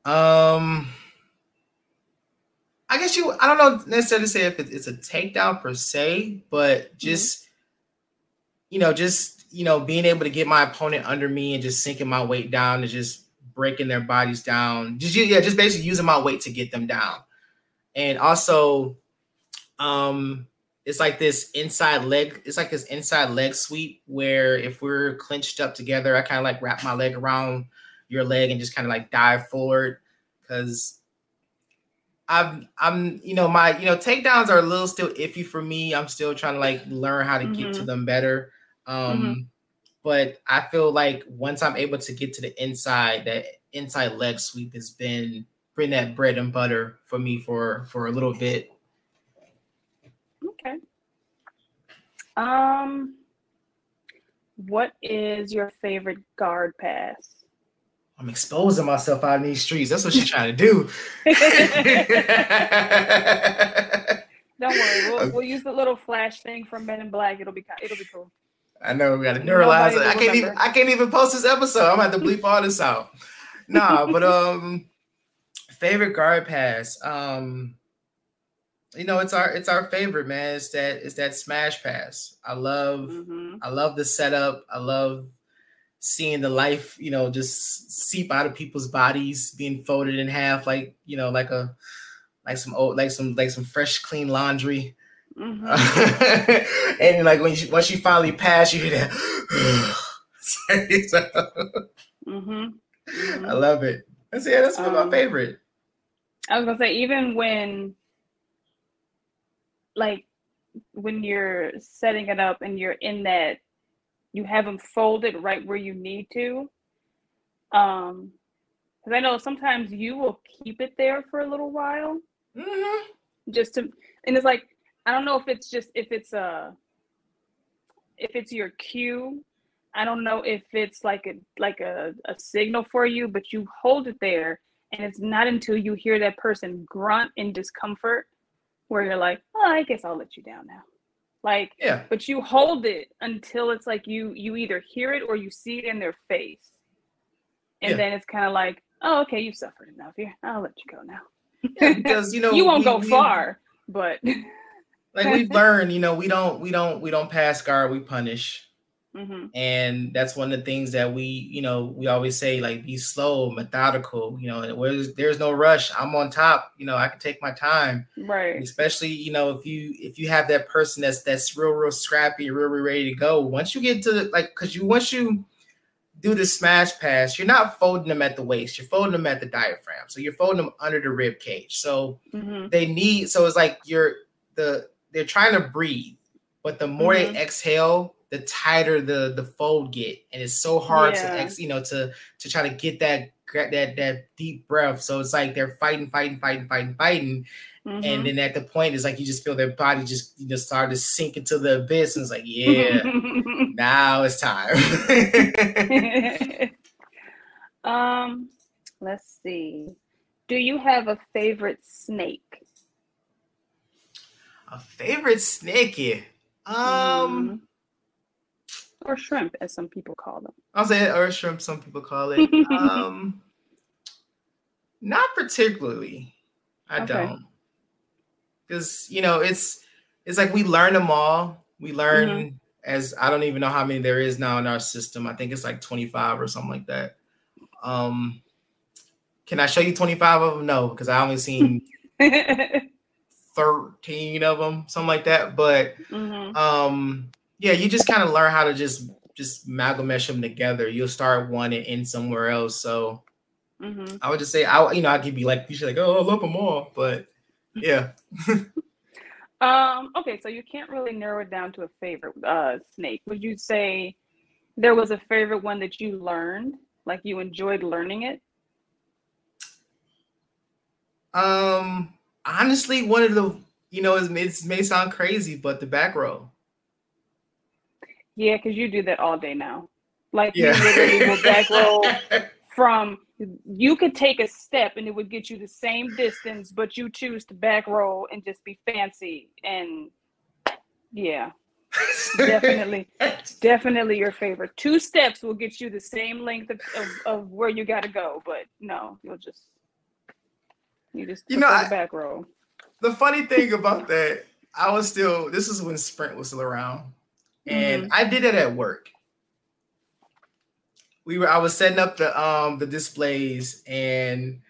Um, I guess you. I don't know necessarily say if it's a takedown per se, but mm-hmm. just mm-hmm. you know, just you know, being able to get my opponent under me and just sinking my weight down and just breaking their bodies down. Just yeah, just basically using my weight to get them down. And also, um, it's like this inside leg, it's like this inside leg sweep where if we're clinched up together, I kind of like wrap my leg around your leg and just kind of like dive forward because I'm I'm you know my you know takedowns are a little still iffy for me. I'm still trying to like learn how to mm-hmm. get to mm-hmm. them better. Um, mm-hmm. But I feel like once I'm able to get to the inside, that inside leg sweep has been bring that bread and butter for me for for a little bit. Okay. Um, what is your favorite guard pass? I'm exposing myself out in these streets. That's what she's trying to do. [laughs] [laughs] Don't worry, we'll, we'll use the little flash thing from Men in Black. It'll be it'll be cool. I know we got to neuralize it. I can't even I can't even post this episode. I'm gonna have to bleep all this out. Nah, but [laughs] um favorite guard pass. Um you know, it's our it's our favorite, man. It's that it's that smash pass. I love mm-hmm. I love the setup. I love seeing the life, you know, just seep out of people's bodies, being folded in half, like you know, like a like some old, like some like some fresh, clean laundry. Mm-hmm. [laughs] and like when she once she finally passed, you hear that. [laughs] mm-hmm. Mm-hmm. I love it. That's yeah, that's one um, my favorite. I was gonna say even when like when you're setting it up and you're in that you have them folded right where you need to. Um, Because I know sometimes you will keep it there for a little while, Mhm. just to, and it's like I don't know if it's just if it's a if it's your cue. I don't know if it's like a like a, a signal for you, but you hold it there, and it's not until you hear that person grunt in discomfort where you're like, oh, I guess I'll let you down now. Like, Yeah. but you hold it until it's like you you either hear it or you see it in their face, and Yeah. then it's kind of like, oh, okay, you've suffered enough here. I'll let you go now. Yeah, because you [laughs] know you won't we- go we- far, but Like we've [laughs] learned, you know, we don't we don't we don't pass guard, we punish. Hmm and that's one of the things that we you know we always say like be slow methodical you know there's, there's no rush. I'm on top you know i can take my time. Right, especially you know if you if you have that person that's that's real real scrappy real, real ready to go once you get to the, like because you once you do the smash pass you're not folding them at the waist you're folding them at the diaphragm. So you're folding them under the rib cage. So hmm they need so it's like you're the they're trying to breathe but the more Mhm. they exhale the tighter the the fold get and it's so hard Yeah. to ex you know to to try to get that that that deep breath so it's like they're fighting fighting fighting fighting fighting Mm-hmm. and then at the point it's like you just feel their body just you know start to sink into the abyss and it's like yeah [laughs] now it's time [laughs] um, let's see. Do you have a favorite snake? a favorite snake um Mhm. Or shrimp, as some people call them. I'll say it, or shrimp, some people call it. [laughs] Um, not particularly. I Okay. don't, because you know it's it's like we learn them all. We learn Mm-hmm. as I don't even know how many there is now in our system. I think it's like twenty five or something like that. Um, can I show you twenty five of them? No, because I only seen [laughs] thirteen of them, something like that. But Mhm. um yeah you just kind of learn how to just just amalgamate them together you'll start one and end somewhere else so Mhm. i would just say i you know i could be like you should like oh i love them all but yeah [laughs] Um, okay, so you can't really narrow it down to a favorite uh snake. Would you say there was a favorite one that you learned, like you enjoyed learning it? um honestly one of the you know it may sound crazy but the back roll Yeah, because you do that all day now. Like yeah you literally will back roll [laughs] from you could take a step and it would get you the same distance, but you choose to back roll and just be fancy and yeah, definitely, [laughs] definitely your favorite. Two steps will get you the same length of, of, of where you got to go, but no, you'll just you just You know, I- the back roll. the funny thing about that i was still this is when sprint was still around and i did it at work. We were i was setting up the um the displays and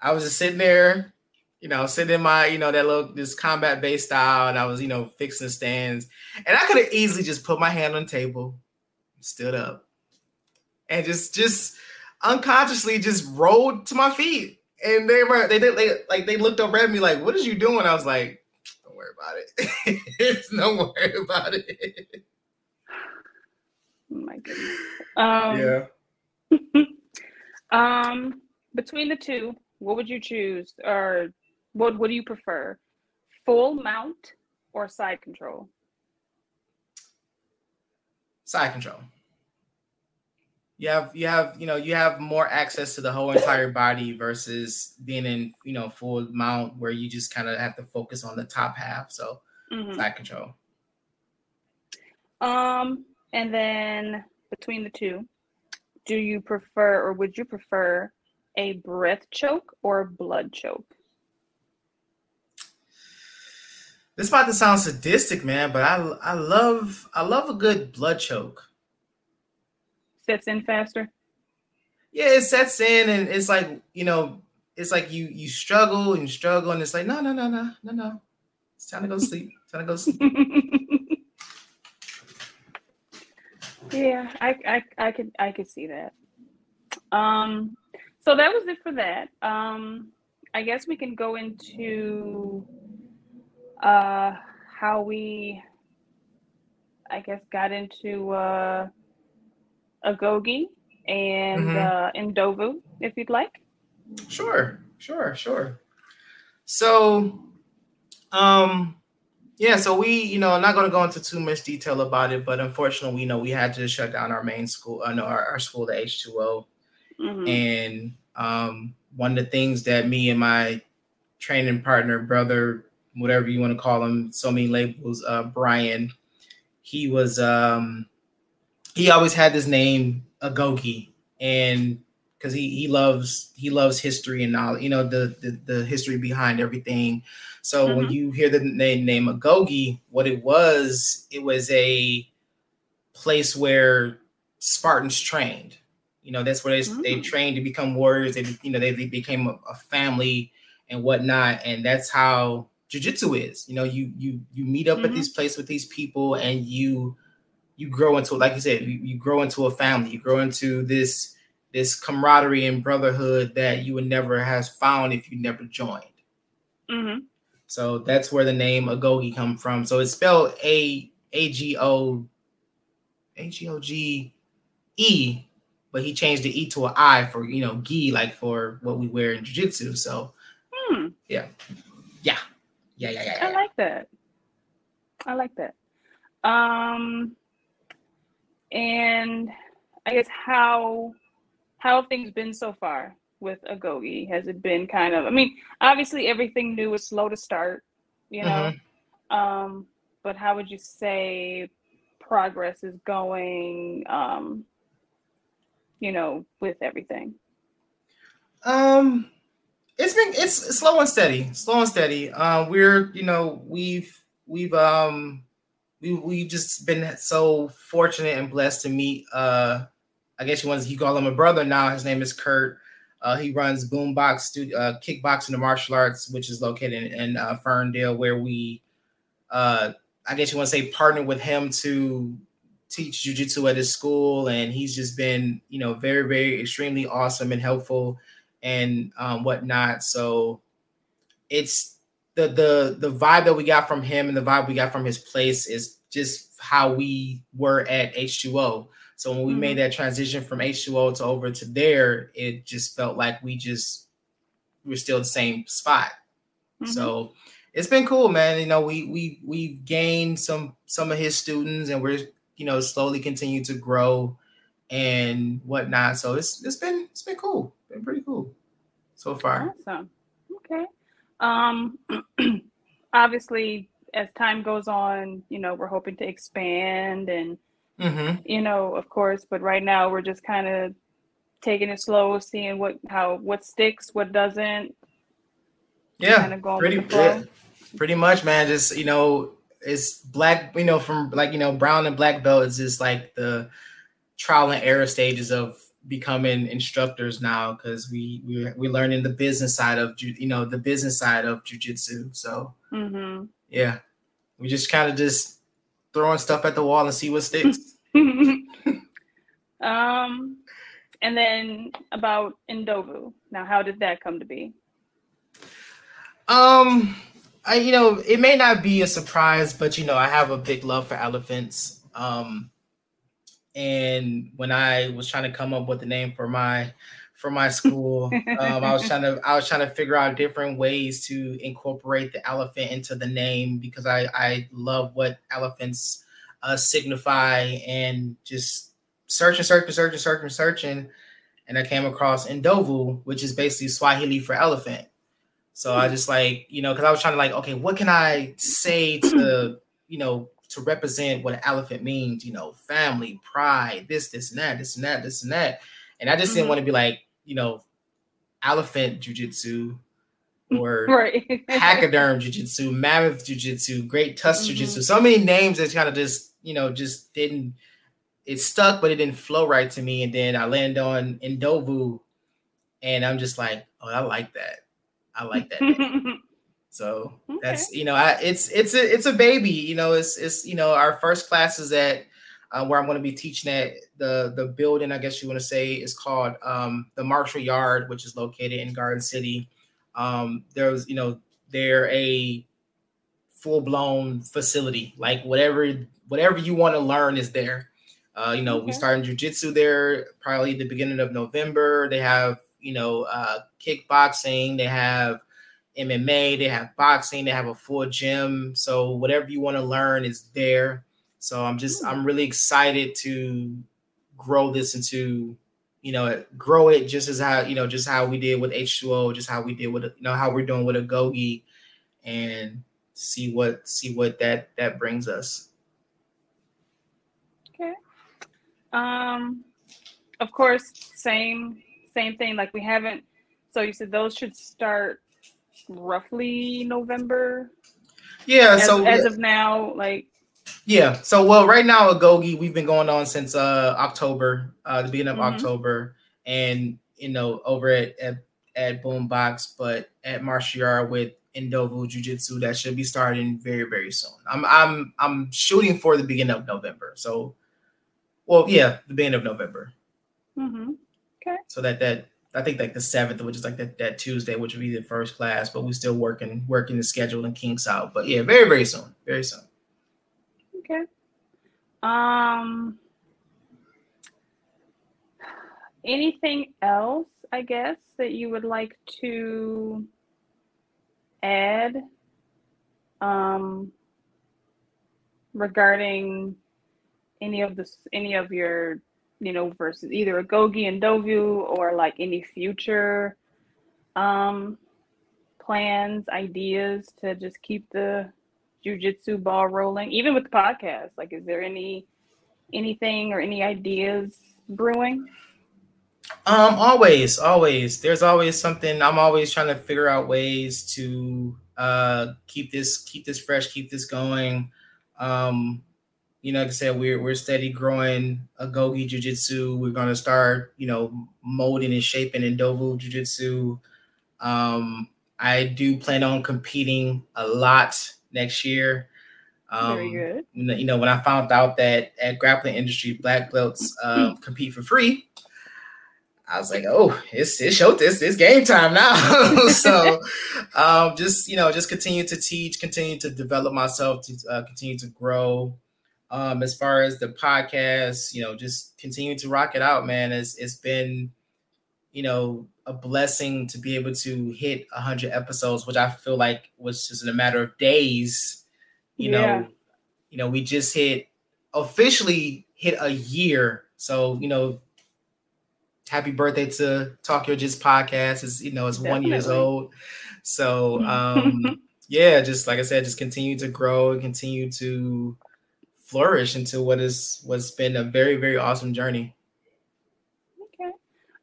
i was just sitting there you know sitting in my you know that little this combat based style and i was you know fixing stands. And i could have easily just put my hand on the table stood up and just just unconsciously just rolled to my feet. And they were they did they, like they looked over at me like what is you doing? I was like worry about it [laughs] don't worry about it Oh my goodness. Um, yeah [laughs] Um, between the two, what would you choose, or what what do you prefer, full mount or side control? side control. You have you have you know you have more access to the whole entire body versus being in you know full mount where you just kind of have to focus on the top half. So Mhm. side control. Um, and then between the two, do you prefer, or would you prefer, a breath choke or a blood choke? This about to sound sadistic, man, but I I love I love a good blood choke. Sets in faster. Yeah, it sets in and it's like you know it's like you you struggle and struggle and it's like no no no no no no it's time to go sleep [laughs] time to go sleep. [laughs] yeah, I, I I could I could see that. Um, so that was it for that. Um, I guess we can go into uh how we I guess got into uh Agogi and Mhm. uh, Ndovu, if you'd like. Sure, sure, sure. So, um, yeah, so we, you know, I'm not going to go into too much detail about it, but unfortunately, you know, we had to shut down our main school, uh, no, our, our school, the H2O. Mhm. And um, one of the things that me and my training partner, brother, whatever you want to call him, so many labels, uh, Brian, he was, um, he always had this name, Agogi, and because he he loves he loves history and all you know the, the the history behind everything. So when Mhm. you hear the name name Agogi, what it was, it was a place where Spartans trained. You know, that's where they, they Mm. trained to become warriors. They you know they, they became a, a family and whatnot, and that's how jujitsu is. You know, you you you meet up at Mhm. these places with these people, and you you grow into like you said, you, you grow into a family. You grow into this this camaraderie and brotherhood that you would never have found if you never joined. Mhm. So that's where the name Agogi come from. So it's spelled A A G O A G O G E, but he changed the E to an I for you know gi, like for what we wear in jiu-jitsu. So Hmm. yeah, yeah, yeah, yeah, yeah. I like that. I like that. Um, and I guess how how have things been so far with Agogi? Has it been kind of? I mean, obviously everything new is slow to start, you know. Um, but how would you say progress is going? Um, you know, with everything. Um, it's been it's slow and steady, slow and steady. Uh, we're you know we've we've um we we just been so fortunate and blessed to meet. Uh, I guess you want to you call him a brother now. His name is Kurt. Uh, he runs Boombox Studio, uh, Kickboxing and Martial Arts, which is located in, in uh, Ferndale, where we, uh, I guess you want to say, partner with him to teach jujitsu at his school, and he's just been, you know, very, very, extremely awesome and helpful and um, whatnot. So it's the the the vibe that we got from him and the vibe we got from his place is just how we were at H2O. So when we Mhm. made that transition from H2O to over to there, it just felt like we just we were still the same spot. Mhm. So it's been cool, man. You know, we we we've gained some some of his students, and we're you know slowly continue to grow and whatnot. So it's it's been it's been cool, been pretty cool so far. Awesome. Okay. Um, [clears throat] obviously, as time goes on, you know, we're hoping to expand and, Mm-hmm. you know, of course, but right now we're just kind of taking it slow, seeing what, how, what sticks, what doesn't, Yeah, pretty yeah, pretty much, man. Just you know, it's black. You know, from like you know, brown and black belt is just like the trial and error stages of becoming instructors now because we we we're learning the business side of ju- you know the business side of jujitsu. So hmm yeah, we just kind of just throwing stuff at the wall and see what sticks. [laughs] [laughs] um, and then about Ndovu. Now, how did that come to be? Um, I you know it may not be a surprise, but you know I have a big love for elephants. Um, and when I was trying to come up with the name for my for my school, um, I was trying to I was trying to figure out different ways to incorporate the elephant into the name because I I love what elephants uh, signify and just searching, searching, searching, searching, searching, and I came across Ndovu, which is basically Swahili for elephant. So I just like, you know, because I was trying to like, okay, what can I say to, you know, to represent what an elephant means, you know, family, pride, this, this, and that, this and that, this and that. And I just didn't Mhm. want to be like, you know, elephant jujitsu [laughs] or Right. pachyderm jujitsu, mammoth jujitsu, great tusk Mhm. jujitsu. So many names that kind of just, you know, just didn't, it stuck, but it didn't flow right to me. And then I land on Ndovu and I'm just like, oh, I like that. I like that. [laughs] So Okay. that's you know, I it's it's a it's a baby. You know, it's it's you know our first class is at uh, where I'm going to be teaching at the the building. I guess you want to say is called um, the Marshall Yard, which is located in Garden City. Um, there's you know they're a full blown facility. Like whatever whatever you want to learn is there. Uh, you know, Okay. we started jujitsu there probably the beginning of November. They have, you know, uh, kickboxing. They have MMA. They have boxing. They have a full gym. So whatever you want to learn is there. So I'm just, Hmm. I'm really excited to grow this into, you know, grow it just as how, you know, just how we did with H2O, just how we did with, you know, how we're doing with Agogi, and see what, see what that that brings us. Okay. Um, of course, same same thing. Like we haven't. So you said those should start roughly November. Yeah. As, so as of now, like Yeah. So well, right now Agogi, we've been going on since uh October, uh the beginning of Mhm. October, and you know over at at, at Boombox, but at Marshall with Ndovu Jiu Jitsu that should be starting very very soon. I'm I'm I'm shooting for the beginning of November. So, well, yeah, the beginning of November. Mm-hmm. Okay. So that that I think like the seventh, which is like that that Tuesday, which would be the first class, but we're still working working the schedule and kinks out. But yeah, very very soon, very soon. okay. Um, anything else? I guess that you would like to add um, regarding any of this, any of your, you know, versus either Agogi and Dovu or like any future um, plans, ideas to just keep the jujitsu ball rolling, even with the podcast. Like, is there any anything or any ideas brewing? Um, always, always. There's always something. I'm always trying to figure out ways to uh keep this keep this fresh, keep this going. Um, you know, like I said, we're we're steady growing Agogi Jiu Jitsu. We're gonna start, you know, molding and shaping Ndovu Jiu Jitsu. Um, I do plan on competing a lot next year. Um, Very good. you know- you know, when I found out that at Grappling Industry, black belts um, [laughs] compete for free, I was like, oh, it's it's show this it's game time now. [laughs] so, um, just you know, just continue to teach, continue to develop myself, to uh, continue to grow. Um, as far as the podcast, you know, just continue to rock it out, man. It's it's been, you know, a blessing to be able to hit hundred episodes, which I feel like was just in a matter of days. You Yeah. know, you know, we just hit officially hit a year. So, you know, happy birthday to Talk Yo Jits podcast. Is you know, it's one years old. So [laughs] um yeah, just like I said, just continue to grow and continue to flourish into what is what's been a very, very awesome journey. Okay.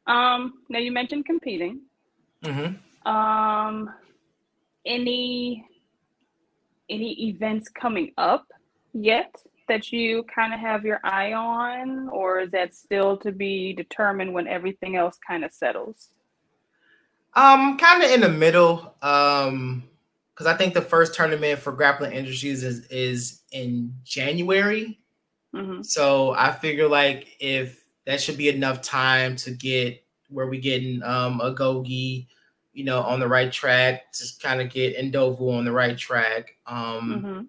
Um, now you mentioned competing. Mhm. Um, any any events coming up yet that you kind of have your eye on, or is that still to be determined when everything else kind of settles? Um, kind of in the middle. Um, because I think the first tournament for Grappling Industries is is in January. hmm So I figure like if that should be enough time to get where we getting um Agogi, you know, on the right track, just kind of get Ndovu on the right track. Um hmm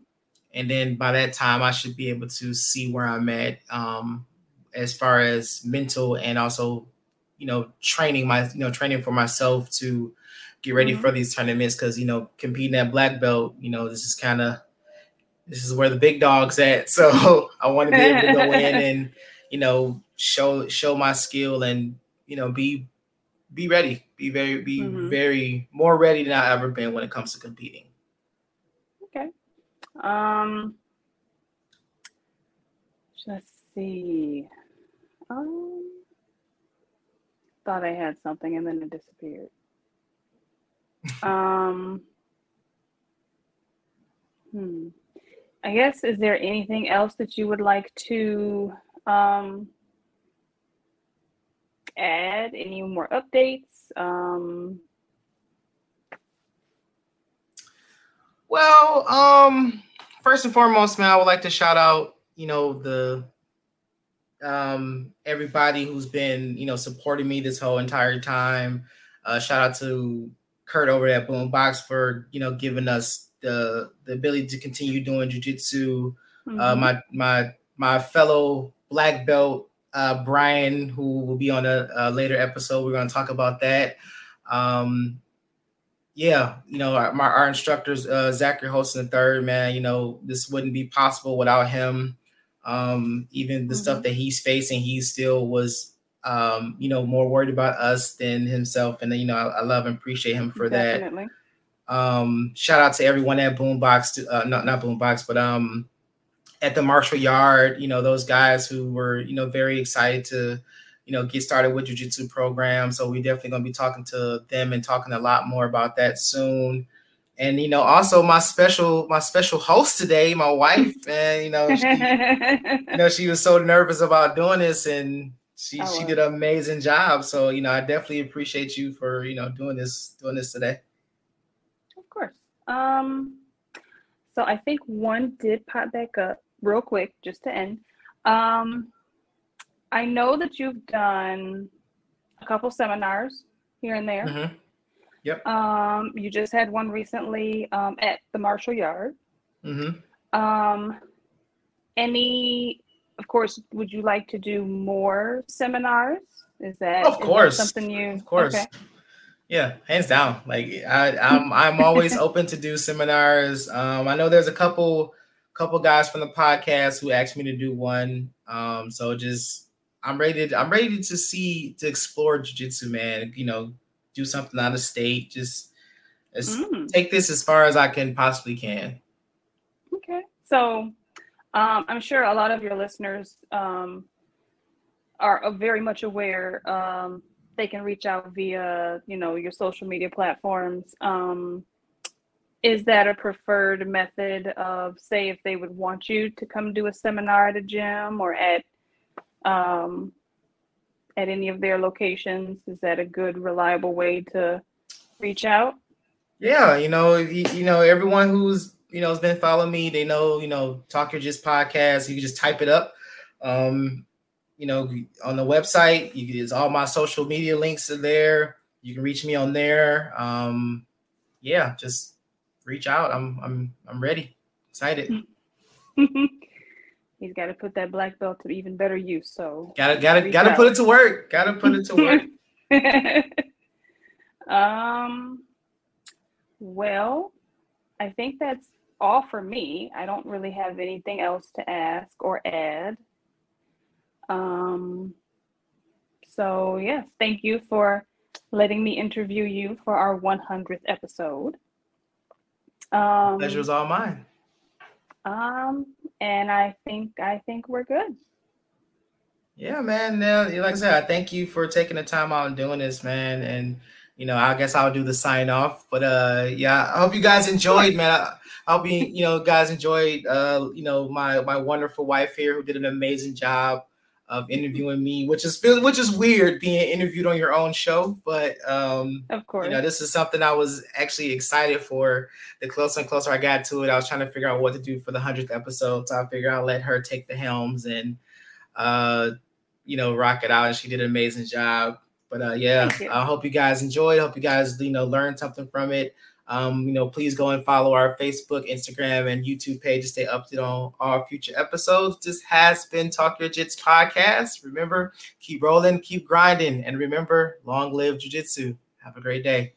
and then by that time I should be able to see where I'm at um as far as mental and also you know training my you know training for myself to get ready Mhm. for these tournaments because you know competing at black belt you know this is kind of this is where the big dogs at [laughs] so I want to be able to go in [laughs] and you know show show my skill and you know be be ready be very be Mhm. very more ready than I've ever been when it comes to competing Okay. Um, let's see. Um, thought I had something and then it disappeared. Um, hmm. I guess, is there anything else that you would like to um, add? Any more updates? Um, Well, um, first and foremost, man, I would like to shout out, you know, the um everybody who's been, you know, supporting me this whole entire time. Uh shout out to Kurt over at Boombox for, you know, giving us the the ability to continue doing jujitsu. Uh mhm. my my my fellow black belt uh, Brian, who will be on a, a later episode. We're going to talk about that. Um, yeah, you know, our, my, our instructors, uh, Zachary Holston the third, man, you know, this wouldn't be possible without him. Um, even the mm-hmm. stuff that he's facing, he still was, um, you know, more worried about us than himself. And, you know, I, I love and appreciate him for Definitely. that. Um, shout out to everyone at Boombox, uh, not, not Boombox, but, um, at the Marshall Yard, you know, those guys who were, you know, very excited to, you know, get started with jiu-jitsu program. So we're definitely gonna be talking to them and talking a lot more about that soon. And you know, also my special my special host today, my wife, and you know, she, [laughs] you know, she was so nervous about doing this, and she she did an amazing job. So you know, I definitely appreciate you for you know doing this doing this today. Of course. Um. So I think one did pop back up real quick, just to end. Um, I know that you've done a couple seminars here and there. Mm-hmm. Yep. Um, you just had one recently um, at the Marshall Yard. Mm-hmm. Um, any, of course, would you like to do more seminars? Is that of course that something you? Of course. Okay. Yeah, hands down. Like I, I'm, I'm always [laughs] open to do seminars. Um, I know there's a couple, couple guys from the podcast who asked me to do one. Um, so just I'm ready to I'm ready to see to explore jiu-jitsu, man. You know, do something out of state. Just, just mm. take this as far as I can possibly can. Okay. So um, I'm sure a lot of your listeners um, are very much aware. Um, they can reach out via, you know, your social media platforms. Um, is that a preferred method of, say, if they would want you to come do a seminar at a gym or at um, at any of their locations? Is that a good, reliable way to reach out? Yeah, you know, you, you know, everyone who's you know has been following me, they know, you know, Talk Yo Jits podcast. You can just type it up. Um, you know, on the website, you can, all my social media links are there. You can reach me on there. Um, yeah, just reach out. I'm I'm I'm ready. Excited. [laughs] he's got to put that black belt to even better use. So gotta gotta gotta out. put it to work. Gotta put it to work. [laughs] um. Well, I think that's all for me. I don't really have anything else to ask or add. Um. So yes, thank you for letting me interview you for our 100th episode. Um, Pleasure's all mine. Um, and I think I think we're good. Yeah, man. Now, like I said, I thank you for taking the time out and doing this, man. And you know, I guess I'll do the sign off. But uh, yeah, I hope you guys enjoyed, man. I, I'll be, you know, guys enjoyed. Uh, you know, my my wonderful wife here who did an amazing job of interviewing me, which is which is weird being interviewed on your own show. But um, of course, you know, this is something I was actually excited for. The closer and closer I got to it, I was trying to figure out what to do for the hundredth episode. So I figured I'll let her take the helms and uh, you know, rock it out. And she did an amazing job. But uh, yeah, I hope you guys enjoyed. Hope you guys you know learned something from it. Um, you know, please go and follow our Facebook, Instagram, and YouTube page to stay updated on our future episodes. This has been Talk Yo Jits podcast. Remember, keep rolling, keep grinding, and remember, long live Jiu Jitsu. Have a great day.